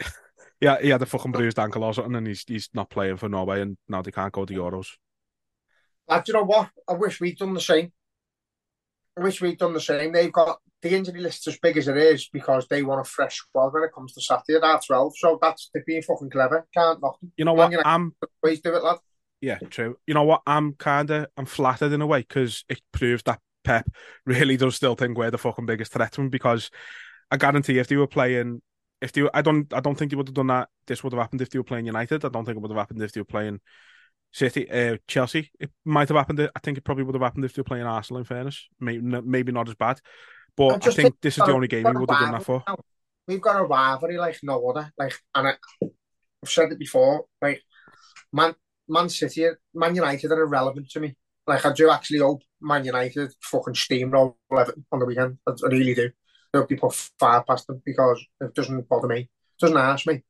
Speaker 2: yeah, he had a fucking bruised ankle or something, and he's he's not playing for Norway, and now they can't go to Euros.
Speaker 3: Lad, do you know what? I wish we'd done the same. I wish we'd done the same. They've got the injury list as big as it is because they want a fresh squad when it comes to Saturday at half 12. So that's they're being fucking clever. Can't knock them.
Speaker 2: You know what? I'm
Speaker 3: Ways do it, lad.
Speaker 2: Yeah, true. You know what? I'm kind of I'm flattered in a way because it proves that Pep really does still think we're the fucking biggest threat to him. Because I guarantee if they were playing, if they, I don't, I don't think they would have done that. This would have happened if they were playing United. I don't think it would have happened if they were playing City, uh, Chelsea. It might have happened. I think it probably would have happened if they were playing Arsenal. In fairness, maybe maybe not as bad. But I think, this is the only game we would have done that for.
Speaker 3: We've got a rivalry like no other. Like, and I, I've said it before. Like, Man Man City, Man United are irrelevant to me. Like I do actually hope Man United fucking steamroll Everton on the weekend. I, I really do. They put far past them because it doesn't bother me. It doesn't ask me.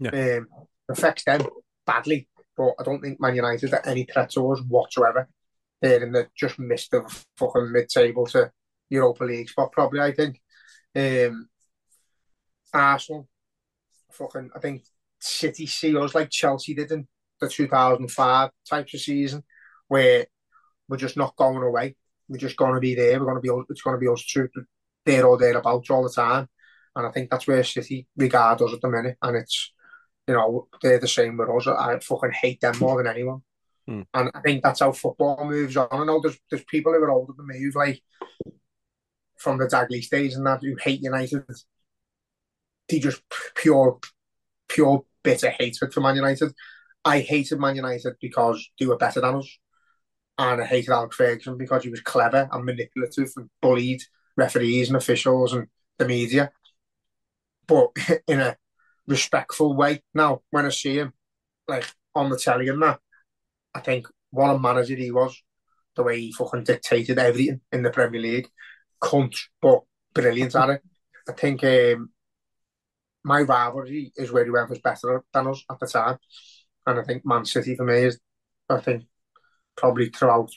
Speaker 3: Yeah. Um, it affects them badly, but I don't think Man United are any threat to us whatsoever. They're in the just missed the fucking mid-table to Europa League spot probably. I think. Um, Arsenal, fucking, I think City see us like Chelsea did in the 2005 types of season, where we're just not going away. We're just going to be there. We're going to be. It's going to be us two, there or thereabouts all the time. And I think that's where City regard us at the minute. And it's, you know, they're the same with us. I fucking hate them more than anyone. Hmm. And I think that's how football moves on. I know there's there's people who are older than me who've like from the Dagley days and that who hate United. They just pure, pure bitter hatred for Man United. I hated Man United because they were better than us. And I hated Alex Ferguson because he was clever and manipulative and bullied referees and officials and the media. But in a respectful way. Now, when I see him, like on the telly and that, I think what a manager he was. The way he fucking dictated everything in the Premier League. Cunt, but brilliant at it. I think um, my rivalry is where whoever's better than us at the time. And I think Man City for me is, I think, probably throughout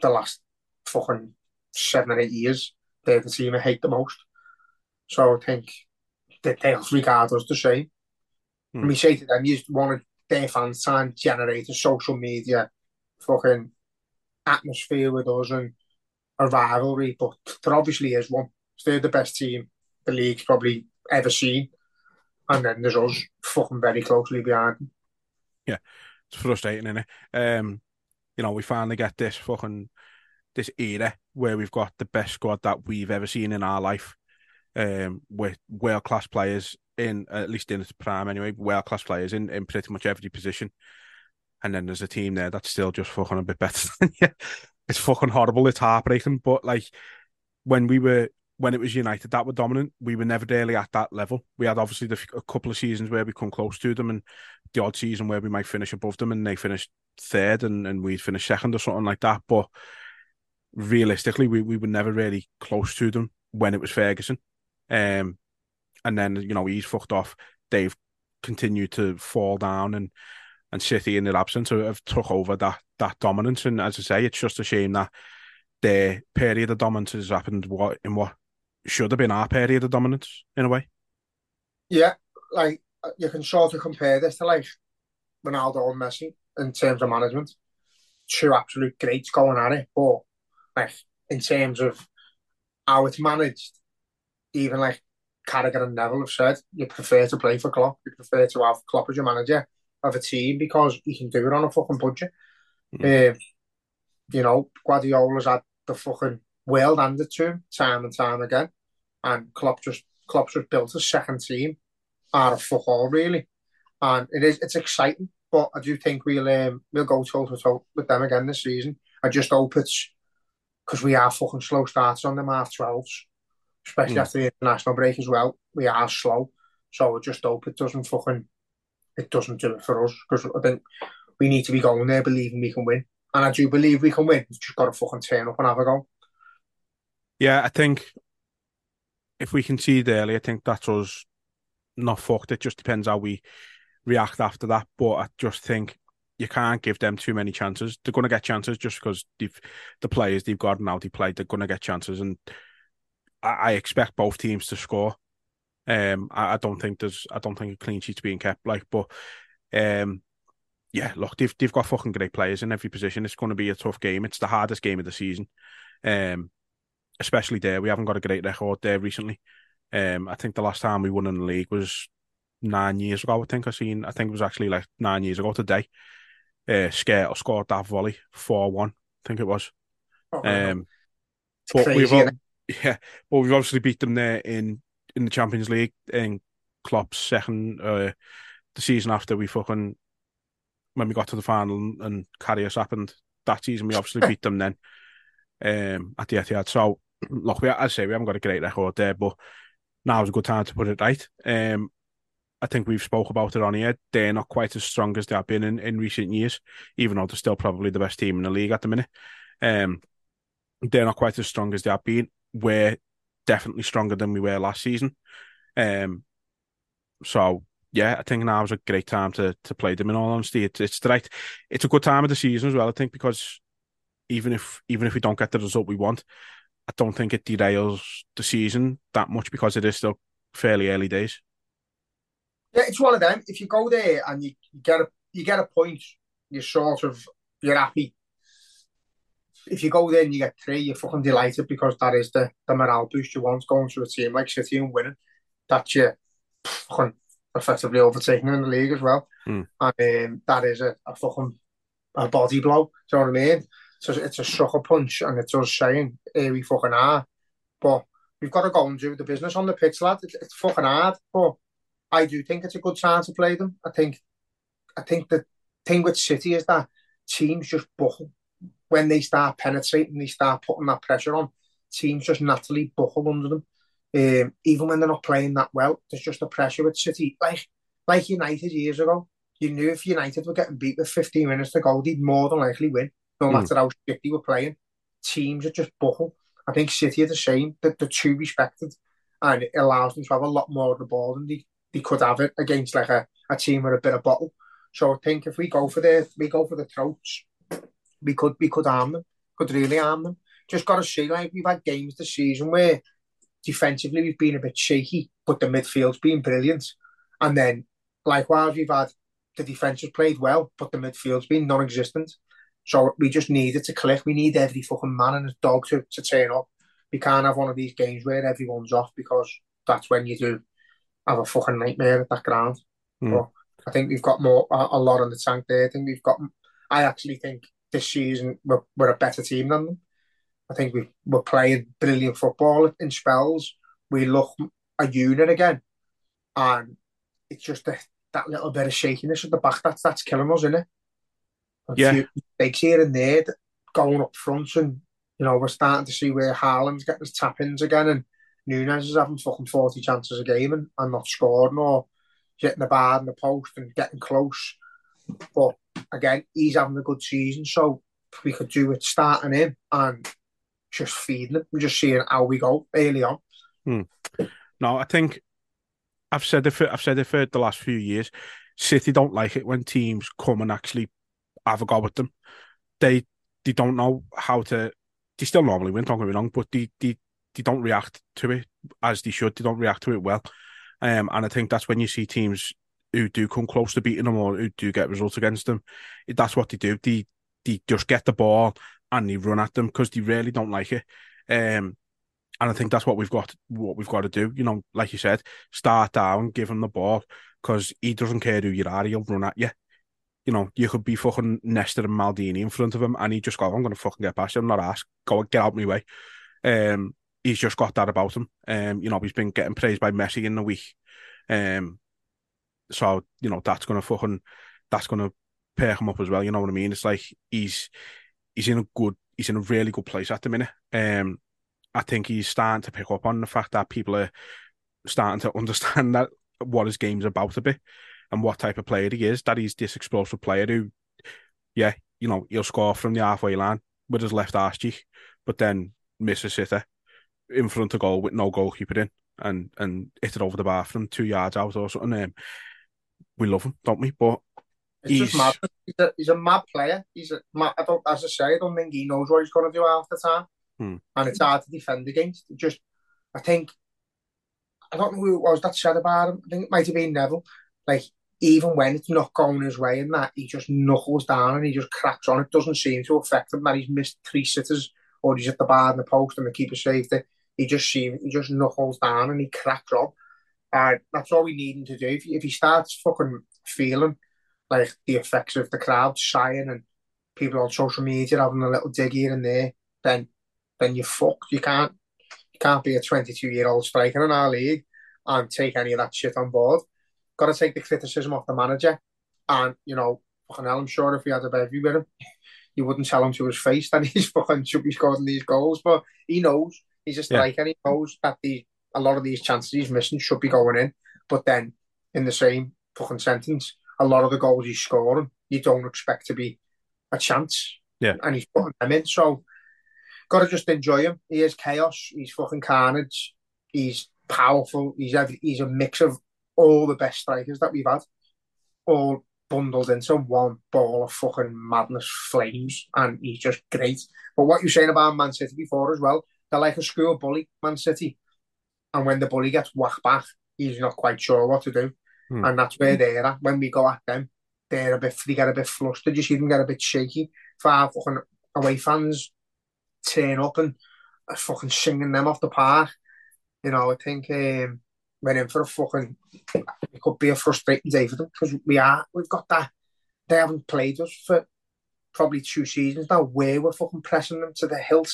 Speaker 3: the last fucking seven or eight years, they're the team I hate the most. So I think that they'll regard us the same. Hmm. And we say to them, you want their fans to generate a social media fucking atmosphere with us and a rivalry, but there obviously is one. They're the best team the league's probably ever seen. And then there's us fucking very closely behind them
Speaker 2: yeah, it's frustrating, isn't it? Um, you know, we finally get this fucking this era where we've got the best squad that we've ever seen in our life, um, with world class players in at least in its prime anyway, world class players in in pretty much every position, and then there's a team there that's still just fucking a bit better than you. It's fucking horrible. It's heartbreaking, but like when we were when it was United that were dominant, we were never really at that level. We had obviously the, a couple of seasons where we come close to them, and the odd season where we might finish above them, and they finished third, and, and we'd finish second or something like that. But realistically, we, we were never really close to them when it was Ferguson. Um, and then you know he's fucked off. They've continued to fall down, and and City in their absence have took over that that dominance. And as I say, it's just a shame that their period of dominance has happened what in what should have been our period of dominance in a way.
Speaker 3: Yeah, like you can sort of compare this to like Ronaldo and Messi in terms of management. Two absolute greats going at it, but like in terms of how it's managed, even like Carragher and Neville have said, you prefer to play for Klopp. You prefer to have Klopp as your manager of a team because you can do it on a fucking budget. Mm. Um, you know, Guardiola's had the fucking world handed to him time and time again and Klopp just Klopp just built a second team out of fuck all really, and it is it's exciting. But I do think we'll um, we'll go toe to toe with them again this season. I just hope it's because we are fucking slow starts on them half twelves, especially mm. after the international break as well. We are slow, so I just hope it doesn't fucking it doesn't do it for us because I think we need to be going there believing we can win, and I do believe we can win. We've just got to fucking turn up and have a go.
Speaker 2: Yeah, I think if we concede early, I think that's us not fucked. It just depends how we react after that. But I just think you can't give them too many chances. They're going to get chances just because they've the players they've got now they play. They're going to get chances, and I, I expect both teams to score. Um, I, I, don't think there's I don't think a clean sheet's being kept. Like, but um, yeah, look, they've they've got fucking great players in every position. It's going to be a tough game. It's the hardest game of the season. Um, especially there. We haven't got a great record there recently. Um, I think the last time we won in the league was nine years ago. I think I seen. I think it was actually like nine years ago today. Uh, Skrtel scored that volley four one. I think it was.
Speaker 3: Oh,
Speaker 2: Um. But
Speaker 3: crazy,
Speaker 2: we've yeah, but we've obviously beat them there in in the Champions League in Klopp's second uh, the season after we fucking when we got to the final and, and Karius happened that season. We obviously beat them then um, at the Etihad. So look, we, as I say, we haven't got a great record there, but now's a good time to put it right. Um, I think we've spoke about it on here. They're not quite as strong as they have been in, in recent years, even though they're still probably the best team in the league at the minute. Um, they're not quite as strong as they have been. We're definitely stronger than we were last season. Um, so yeah, I think now is a great time to to play them. In all honesty, it's it's the right, it's a good time of the season as well. I think because even if even if we don't get the result we want, I don't think it derails the season that much because it is still fairly early days.
Speaker 3: Yeah, it's one of them. If you go there and you, you get a you get a point, you're sort of you're happy. If you go there and you get three, you're fucking delighted because that is the, the morale boost you want going to a team like City and winning. That you fucking effectively overtaking in the league as well.
Speaker 2: Hmm.
Speaker 3: And um, that is a, a fucking a body blow. Do you know what I mean? So it's a sucker punch and it's us saying, here we fucking are. But we've got to go and do the business on the pitch, lad. It's, it's fucking hard. But I do think it's a good time to play them. I think I think the thing with City is that teams just buckle when they start penetrating, they start putting that pressure on. Teams just naturally buckle under them. Um, even when they're not playing that well, there's just a pressure with City. Like like United years ago, you knew if United were getting beat with 15 minutes to go, they'd more than likely win, no
Speaker 2: Hmm.
Speaker 3: matter how shit they were playing. Teams are just buckle. I think City are the same. They're, they're too respected, and it allows them to have a lot more of the ball than they, they could have it against like a, a team with a bit of bottle. So I think if we go for the we go for the throats, we could we could harm them, could really harm them. Just got to see like we've had games this season where defensively we've been a bit shaky, but the midfield's been brilliant, and then likewise we've had the defence has played well, but the midfield's been non-existent. So we just need it to click. We need every fucking man and his dog to, to turn up. We can't have one of these games where everyone's off because that's when you do have a fucking nightmare at that ground.
Speaker 2: Hmm.
Speaker 3: But I think we've got more a, a lot on the tank there. I think we've got. I actually think this season we're, we're a better team than them. I think we we're playing brilliant football in spells. We look a unit again, and it's just a, that little bit of shakiness at the back that's that's killing us, isn't it? A
Speaker 2: Yeah.
Speaker 3: few mistakes here and there going up front, and you know we're starting to see where Haaland's getting his tap ins again, and Nunez is having fucking forty chances a game and, and not scoring or hitting the bar in the post and getting close. But again, he's having a good season, so we could do it starting him and just feeding him. We're just seeing how we go early on. Hmm.
Speaker 2: No, I think I've said it for I've said it for the last few years. City don't like it when teams come and actually have a go with them. They they don't know how to. They still normally win, don't get me wrong, but they they, they don't react to it as they should. They don't react to it well, um, and I think that's when you see teams who do come close to beating them or who do get results against them. That's what they do. They they just get the ball and they run at them because they really don't like it. Um, and I think that's what we've got what we've got to do. You know, like you said, start down, give him the ball because he doesn't care who you are. He'll run at you. You know, you could be fucking Nesta and Maldini in front of him, and he just go, "I'm going to fucking get past you. I'm not asked. Go get out my way." Um, he's just got that about him. Um, you know, he's been getting praised by Messi in the week. Um, so you know that's to fucking that's to perk him up as well. You know what I mean? It's like he's he's in a good, he's in a really good place at the minute. Um, I think he's starting to pick up on the fact that people are starting to understand that what his game's about a bit and what type of player he is. That he's this explosive player who, yeah, you know, he'll score from the halfway line with his left arse cheek, but then miss a sitter in front of goal with no goalkeeper in and and hit it over the bar from two yards out or something. Um, we love him, don't we? But
Speaker 3: It's
Speaker 2: He's-
Speaker 3: just mad. He's a, he's a mad player. He's a mad, I don't, as I say, I don't think he knows what he's going to do half the time,
Speaker 2: Hmm.
Speaker 3: and it's hard to defend against. Just, I think, I don't know who it was that said about him. I think it might have been Neville. Like even when it's not going his way and that, he just knuckles down and he just cracks on. It doesn't seem to affect him that he's missed three sitters or he's at the bar and the post and the keeper saved it. He just seems he just knuckles down and he cracks on. And uh, that's all we need him to do. If if he starts fucking feeling like the effects of the crowd sighing and people on social media having a little dig here and there, then then you're fucked. You can't you can't be a 22 year old striker in our league and take any of that shit on board. Got to take the criticism off the manager. And you know, fucking hell, I'm sure if he had a bevy with him, you wouldn't tell him to his face that he's fucking should be scoring these goals. But he knows he's a striker. Yeah. He knows that the a lot of these chances he's missing should be going in. But then in the same fucking sentence, a lot of the goals he's scoring, you don't expect to be a chance.
Speaker 2: Yeah.
Speaker 3: And he's putting them in. So gotta just enjoy him. He is chaos. He's fucking carnage. He's powerful. He's every, he's a mix of all the best strikers that we've had, all bundled into one ball of fucking madness flames, and he's just great. But what you're saying about Man City before as well, they're like a school bully, Man City, and when the bully gets whacked back, he's not quite sure what to do, hmm. and that's where they're at. When we go at them, they're a bit, they get a bit flustered. You see them get a bit shaky. Five fucking away fans turn up and fucking singing them off the park. You know, I think um, we're in for a fucking. It could be a frustrating day for them because we are. We've got that. They haven't played us for probably two seasons now. Where we're fucking pressing them to the hilt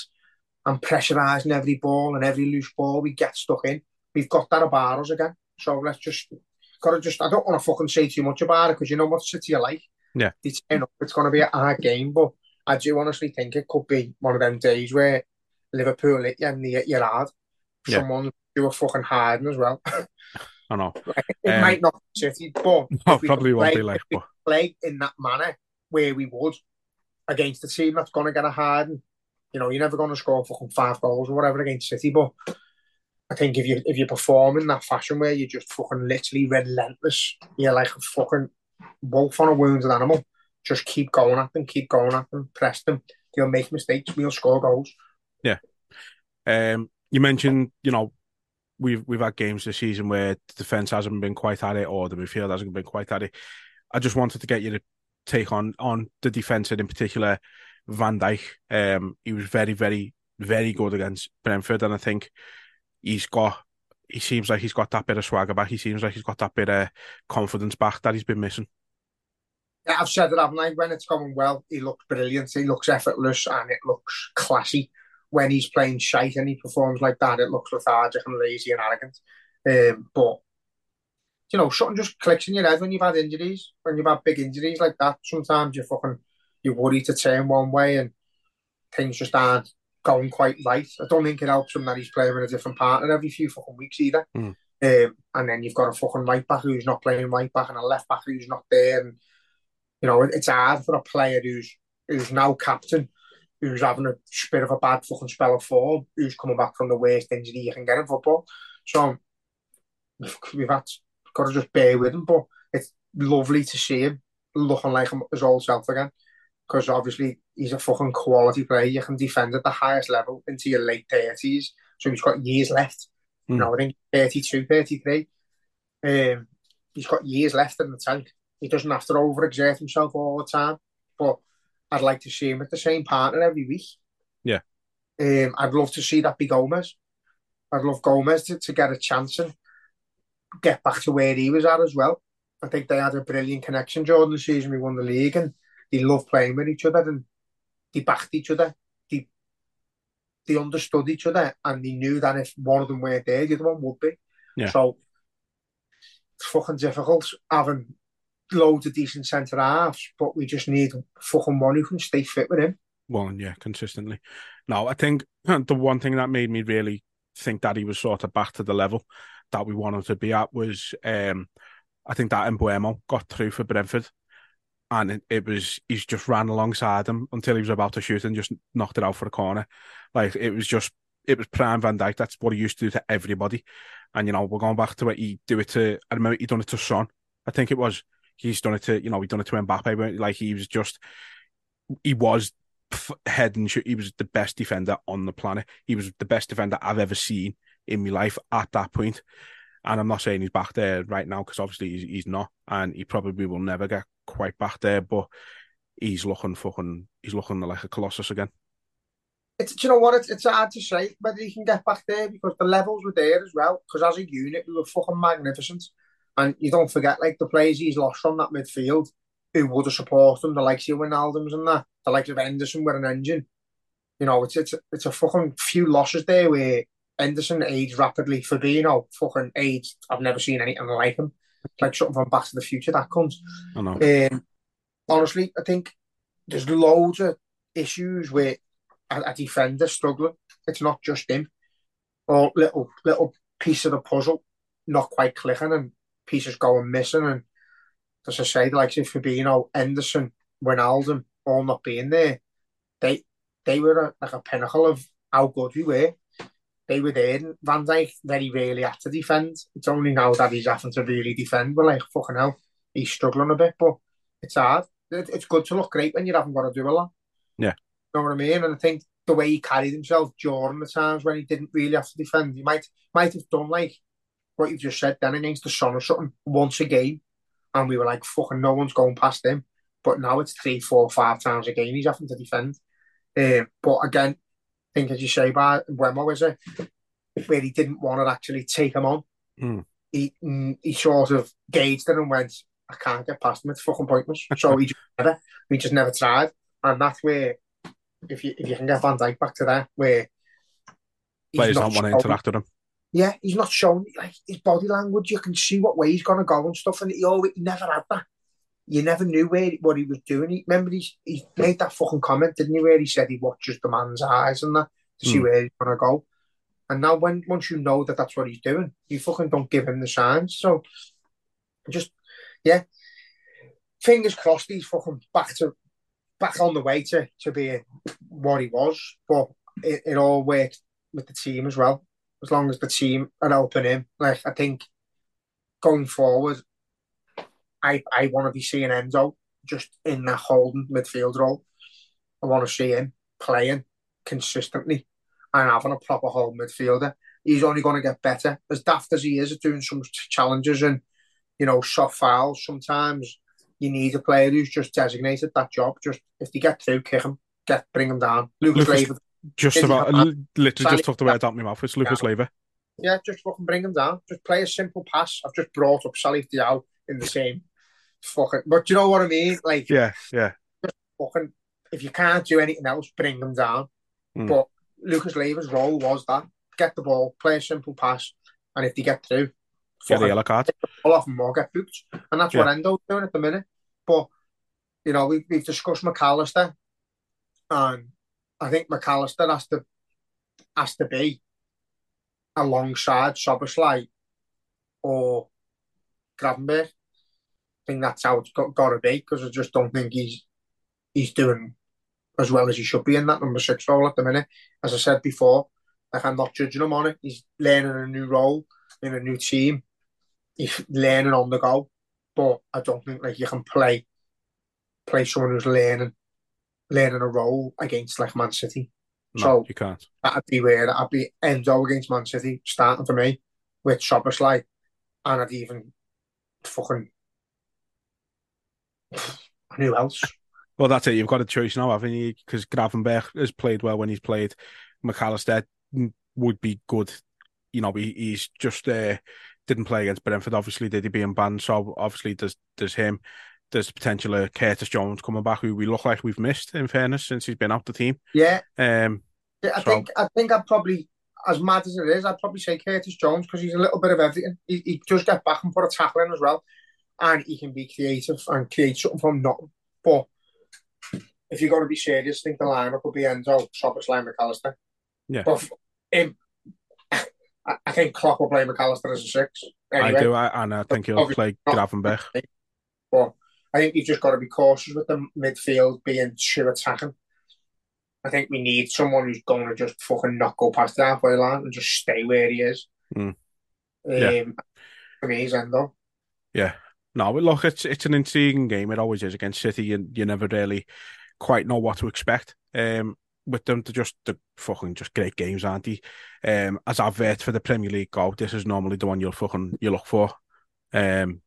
Speaker 3: and pressurising every ball and every loose ball we get stuck in. We've got that about us again. So let's just gotta just. I don't want to fucking say too much about it because you know what City are like.
Speaker 2: Yeah,
Speaker 3: they turn up. It's going to be a hard game, but I do honestly think it could be one of them days where Liverpool hit you and they hit you hard. Yeah. Someone do a fucking hiding as well.
Speaker 2: I know.
Speaker 3: it um, might not be City, but
Speaker 2: no, probably won't play, be like. But...
Speaker 3: play in that manner where we would against a team that's going to get a harden, you know, you're never going to score fucking five goals or whatever against City, but I think if you if you perform in that fashion where you're just fucking literally relentless, you're like a fucking wolf on a wounded animal. Just keep going at them, keep going at them, press them. You'll make mistakes, we'll score goals.
Speaker 2: Yeah. Um, you mentioned, you know, we've we've had games this season where the defense hasn't been quite at it, or the midfield hasn't been quite at it. I just wanted to get you to take on on the defense and in particular Van Dijk. Um, he was very, very, very good against Brentford, and I think he's got. He seems like he's got that bit of swagger back. He seems like he's got that bit of confidence back that he's been missing.
Speaker 3: Yeah, I've said it, haven't I? When it's going well, he looks brilliant. He looks effortless and it looks classy. When he's playing shite and he performs like that, it looks lethargic and lazy and arrogant. Um, but you know, something just clicks in your head when you've had injuries, when you've had big injuries like that. Sometimes you fucking you worry to turn one way and things just aren't going quite right. I don't think it helps him that he's playing with a different partner every few fucking weeks either.
Speaker 2: Mm.
Speaker 3: Um, and then you've got a fucking right back who's not playing right back and a left back who's not there. And you know, it's hard for a player who's who's now captain, who's having a bit of a bad fucking spell of form, who's coming back from the worst injury you can get in football. So we've had got to just bear with him, but it's lovely to see him looking like his old self again. Because obviously he's a fucking quality player. You can defend at the highest level into your late thirties, so he's got years left. Mm. You hmm. know, I think 32, 33. Um, he's got years left in the tank. He doesn't have to overexert himself all the time. But I'd like to see him with the same partner every week.
Speaker 2: Yeah.
Speaker 3: Um, I'd love to see that be Gomez. I'd love Gomez to, to get a chance and get back to where he was at as well. I think they had a brilliant connection during the season we won the league and they loved playing with each other and they backed each other. They they understood each other and they knew that if one of them weren't there, the other one would be.
Speaker 2: Yeah.
Speaker 3: So it's fucking difficult having loads of decent centre halves, but we just need fucking one who can stay fit with him.
Speaker 2: One, yeah, consistently. No, I think the one thing that made me really think that he was sort of back to the level that we wanted to be at was um I think that Mbeumo got through for Brentford and it, it, was he's just ran alongside him until he was about to shoot and just knocked it out for a corner. Like it was just it was prime Van Dijk. That's what he used to do to everybody. And you know, we're going back to it. He do it to I remember he done it to Son. I think it was he's done it to you know he done it to Mbappe. Like he was just he was head and shoot. He was the best defender on the planet. He was the best defender I've ever seen in my life at that point. And I'm not saying he's back there right now because obviously he's, he's not, and he probably will never get quite back there. But he's looking fucking, he's looking like a colossus again.
Speaker 3: It's, do you know what? It's, it's hard to say whether he can get back there because the levels were there as well. Because as a unit, we were fucking magnificent. And you don't forget, like the players he's lost from that midfield who would have supported him, the likes of Wijnaldum's and that, the likes of Henderson with an engine. You know, it's it's it's a fucking few losses there where Henderson aged rapidly. Fabinho fucking aged. I've never seen anything like him. Like something from Back to the Future that comes.
Speaker 2: I know.
Speaker 3: Um, honestly, I think there's loads of issues where a, a defender struggling. It's not just him. Or little little piece of the puzzle not quite clicking and pieces going missing. And as I say, like if Fabinho, Henderson, Wijnaldum all not being there, they they were a, like a pinnacle of how good we were. They were there. And Van Dijk very rarely had to defend. It's only now that he's having to really defend. We're like, fucking hell, he's struggling a bit, but it's hard. It, it's good to look great when you haven't got to do a lot.
Speaker 2: Yeah.
Speaker 3: You know what I mean? And I think the way he carried himself during the times when he didn't really have to defend, he might might have done like what you've just said then against the Son or something once a game, and we were like, fucking no one's going past him. But now it's three, four, five times a game he's having to defend. Um, but again, think as you say, by Wemo is it where he didn't want to actually take him on.
Speaker 2: Mm.
Speaker 3: He he sort of gauged it and went, I can't get past him. It's fucking pointless. So he just never, we just never tried, and that's where if you if you can get Van Dijk back to that, where
Speaker 2: players don't want to interact with him.
Speaker 3: Yeah, he's not showing like his body language. You can see what way he's gonna go and stuff, and he always he never had that. You never knew where what he was doing. He, remember, he, he made that fucking comment, didn't he? Where he said he watches the man's eyes and that to see
Speaker 2: Mm.
Speaker 3: where he's gonna go. And now, when once you know that that's what he's doing, you fucking don't give him the signs. So, just yeah, fingers crossed he's fucking back to back on the way to to being what he was. But it, it all worked with the team as well. As long as the team are helping him, like I think going forward, I I want to be seeing Endo just in that holding midfield role. I want to see him playing consistently and having a proper hold midfielder. He's only going to get better. As daft as he is at doing some challenges and you know soft fouls, sometimes you need a player who's just designated that job. Just if they get through, kick him, get bring him down. Lucas,
Speaker 2: Lucas-
Speaker 3: Leiva,
Speaker 2: Just about, literally just took the words out my mouth. It's Lucas Leiva.
Speaker 3: yeah, just fucking bring him down. Just play a simple pass. I've just brought up Salif Diao in the same fucking. But you know what I mean? Like
Speaker 2: Yeah, yeah.
Speaker 3: fucking, if you can't do anything else, bring them down.
Speaker 2: Mm.
Speaker 3: But Lucas Leiva's role was that get the ball, play a simple pass, and if they get through,
Speaker 2: Get the yellow card.
Speaker 3: all off them or get booked. And that's what Endo's doing at the minute. But, you know, we've, we've discussed Mac Allister, and I think Mac Allister has to has to be alongside Szoboszlai or Gravenberg. I think that's how it's got, got to be because I just don't think he's he's doing as well as he should be in that number six role at the minute. As I said before, like I'm not judging him on it. He's learning a new role in a new team. He's learning on the go, but I don't think like you can play play someone who's learning learning a role against like Man City.
Speaker 2: No,
Speaker 3: So-
Speaker 2: you can't.
Speaker 3: That'd be weird. I'd be Endo against Man City starting for me with Szoboszlai, and I'd even fucking who else?
Speaker 2: Well, that's it. You've got a choice now, haven't you? Because Gravenberg has played well when he's played. Mac Allister would be good. You know, he, he's just uh, didn't play against Brentford. Obviously, did he being banned? So obviously, there's there's him. There's the potential of Curtis Jones coming back, who we look like we've missed. In fairness, since he's been out the team.
Speaker 3: Yeah,
Speaker 2: Um,
Speaker 3: I
Speaker 2: So-
Speaker 3: think I think I'd probably as mad as it is, I'd probably say Curtis Jones because he's a little bit of everything. He, he does get back and put a tackle in as well, and he can be creative and create something from nothing. But if you're going to be serious, I think the lineup will be Endo, Szoboszlai, McAllister.
Speaker 2: Yeah.
Speaker 3: But him, I, I think Klopp will play Mac Allister as a six. Anyway.
Speaker 2: I do, I, and I think he'll play. Gravenberg.
Speaker 3: But I think you've just got to be cautious with the midfield being too attacking. I think we need someone who's going to just fucking not go past the halfway line and just stay where he is.
Speaker 2: Mm.
Speaker 3: Um,
Speaker 2: Yeah.
Speaker 3: For me, he's Endo.
Speaker 2: Yeah. No, look, it's it's an intriguing game. It always is against City. You you never really quite know what to expect. Um, with them, they're just the fucking just great games, aren't they? Um, as advert for the Premier League go, this is normally the one you'll fucking you look for. Um,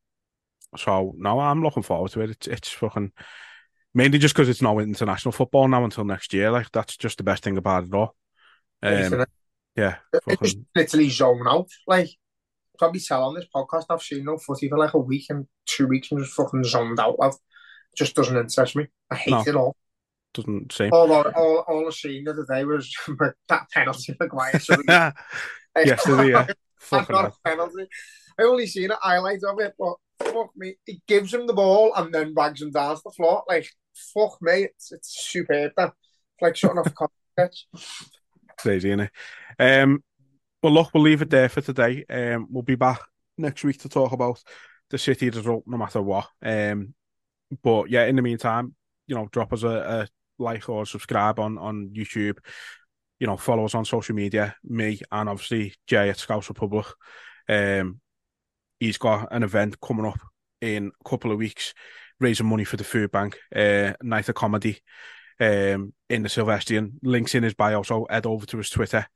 Speaker 2: so no, I'm looking forward to it. It's it's fucking mainly just because it's not international football now until next year. Like that's just the best thing about it all. Um, yeah,
Speaker 3: It
Speaker 2: fucking,
Speaker 3: literally zone out. Like, probably tell on this podcast, I've seen no footy for like a week and two weeks and just fucking zoned out. I've just doesn't interest me. I hate
Speaker 2: No.
Speaker 3: it all.
Speaker 2: Doesn't seem.
Speaker 3: All, I- all, all I seen the other day was that penalty for Maguire. So
Speaker 2: Yesterday, yeah.
Speaker 3: That's
Speaker 2: Fucking
Speaker 3: not a penalty. I only seen a highlight of it, but fuck me, he gives him the ball and then wags him down to the floor. Like fuck me, it's it's superb. That it's like shutting off a pitch.
Speaker 2: crazy, innit? Um, well, look, we'll leave it there for today. Um, we'll be back next week to talk about the City result, no matter what. Um, but yeah, in the meantime, you know, drop us a, a like or subscribe on on YouTube. You know, follow us on social media. Me and obviously Jay at Scouse Republic. Um, he's got an event coming up in a couple of weeks, raising money for the food bank. Uh, night of comedy um, in the Sylvestrian. Links in his bio, so head over to his Twitter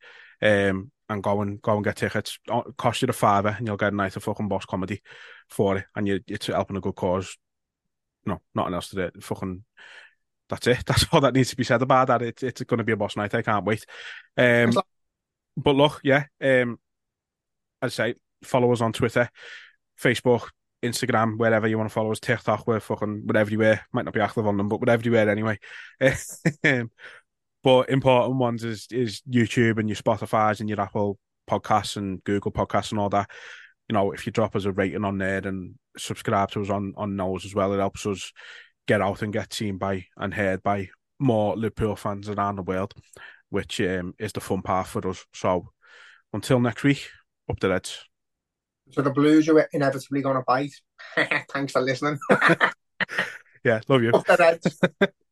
Speaker 2: um, and go and go and get tickets. Cost you a fiver, and you'll get a night of fucking boss comedy for it, and you, it's helping a good cause. No, nothing else to do. Fucking, that's it. That's all that needs to be said about that. It, it's going to be a boss night. I can't wait. Um, but look, yeah. Um, as I say, follow us on Twitter, Facebook, Instagram, wherever you want to follow us. TikTok, we're fucking we're everywhere. Might not be active on them, but we're everywhere anyway. But important ones is is YouTube and your Spotify's and your Apple podcasts and Google podcasts and all that. You know, if you drop us a rating on there and subscribe to us on on those as well, it helps us get out and get seen by and heard by more Liverpool fans around the world, which um, is the fun part for us. So until next week, up the Reds.
Speaker 3: So the Blues are inevitably going to bite. Thanks for listening.
Speaker 2: Yeah, love you.
Speaker 3: Up the Reds.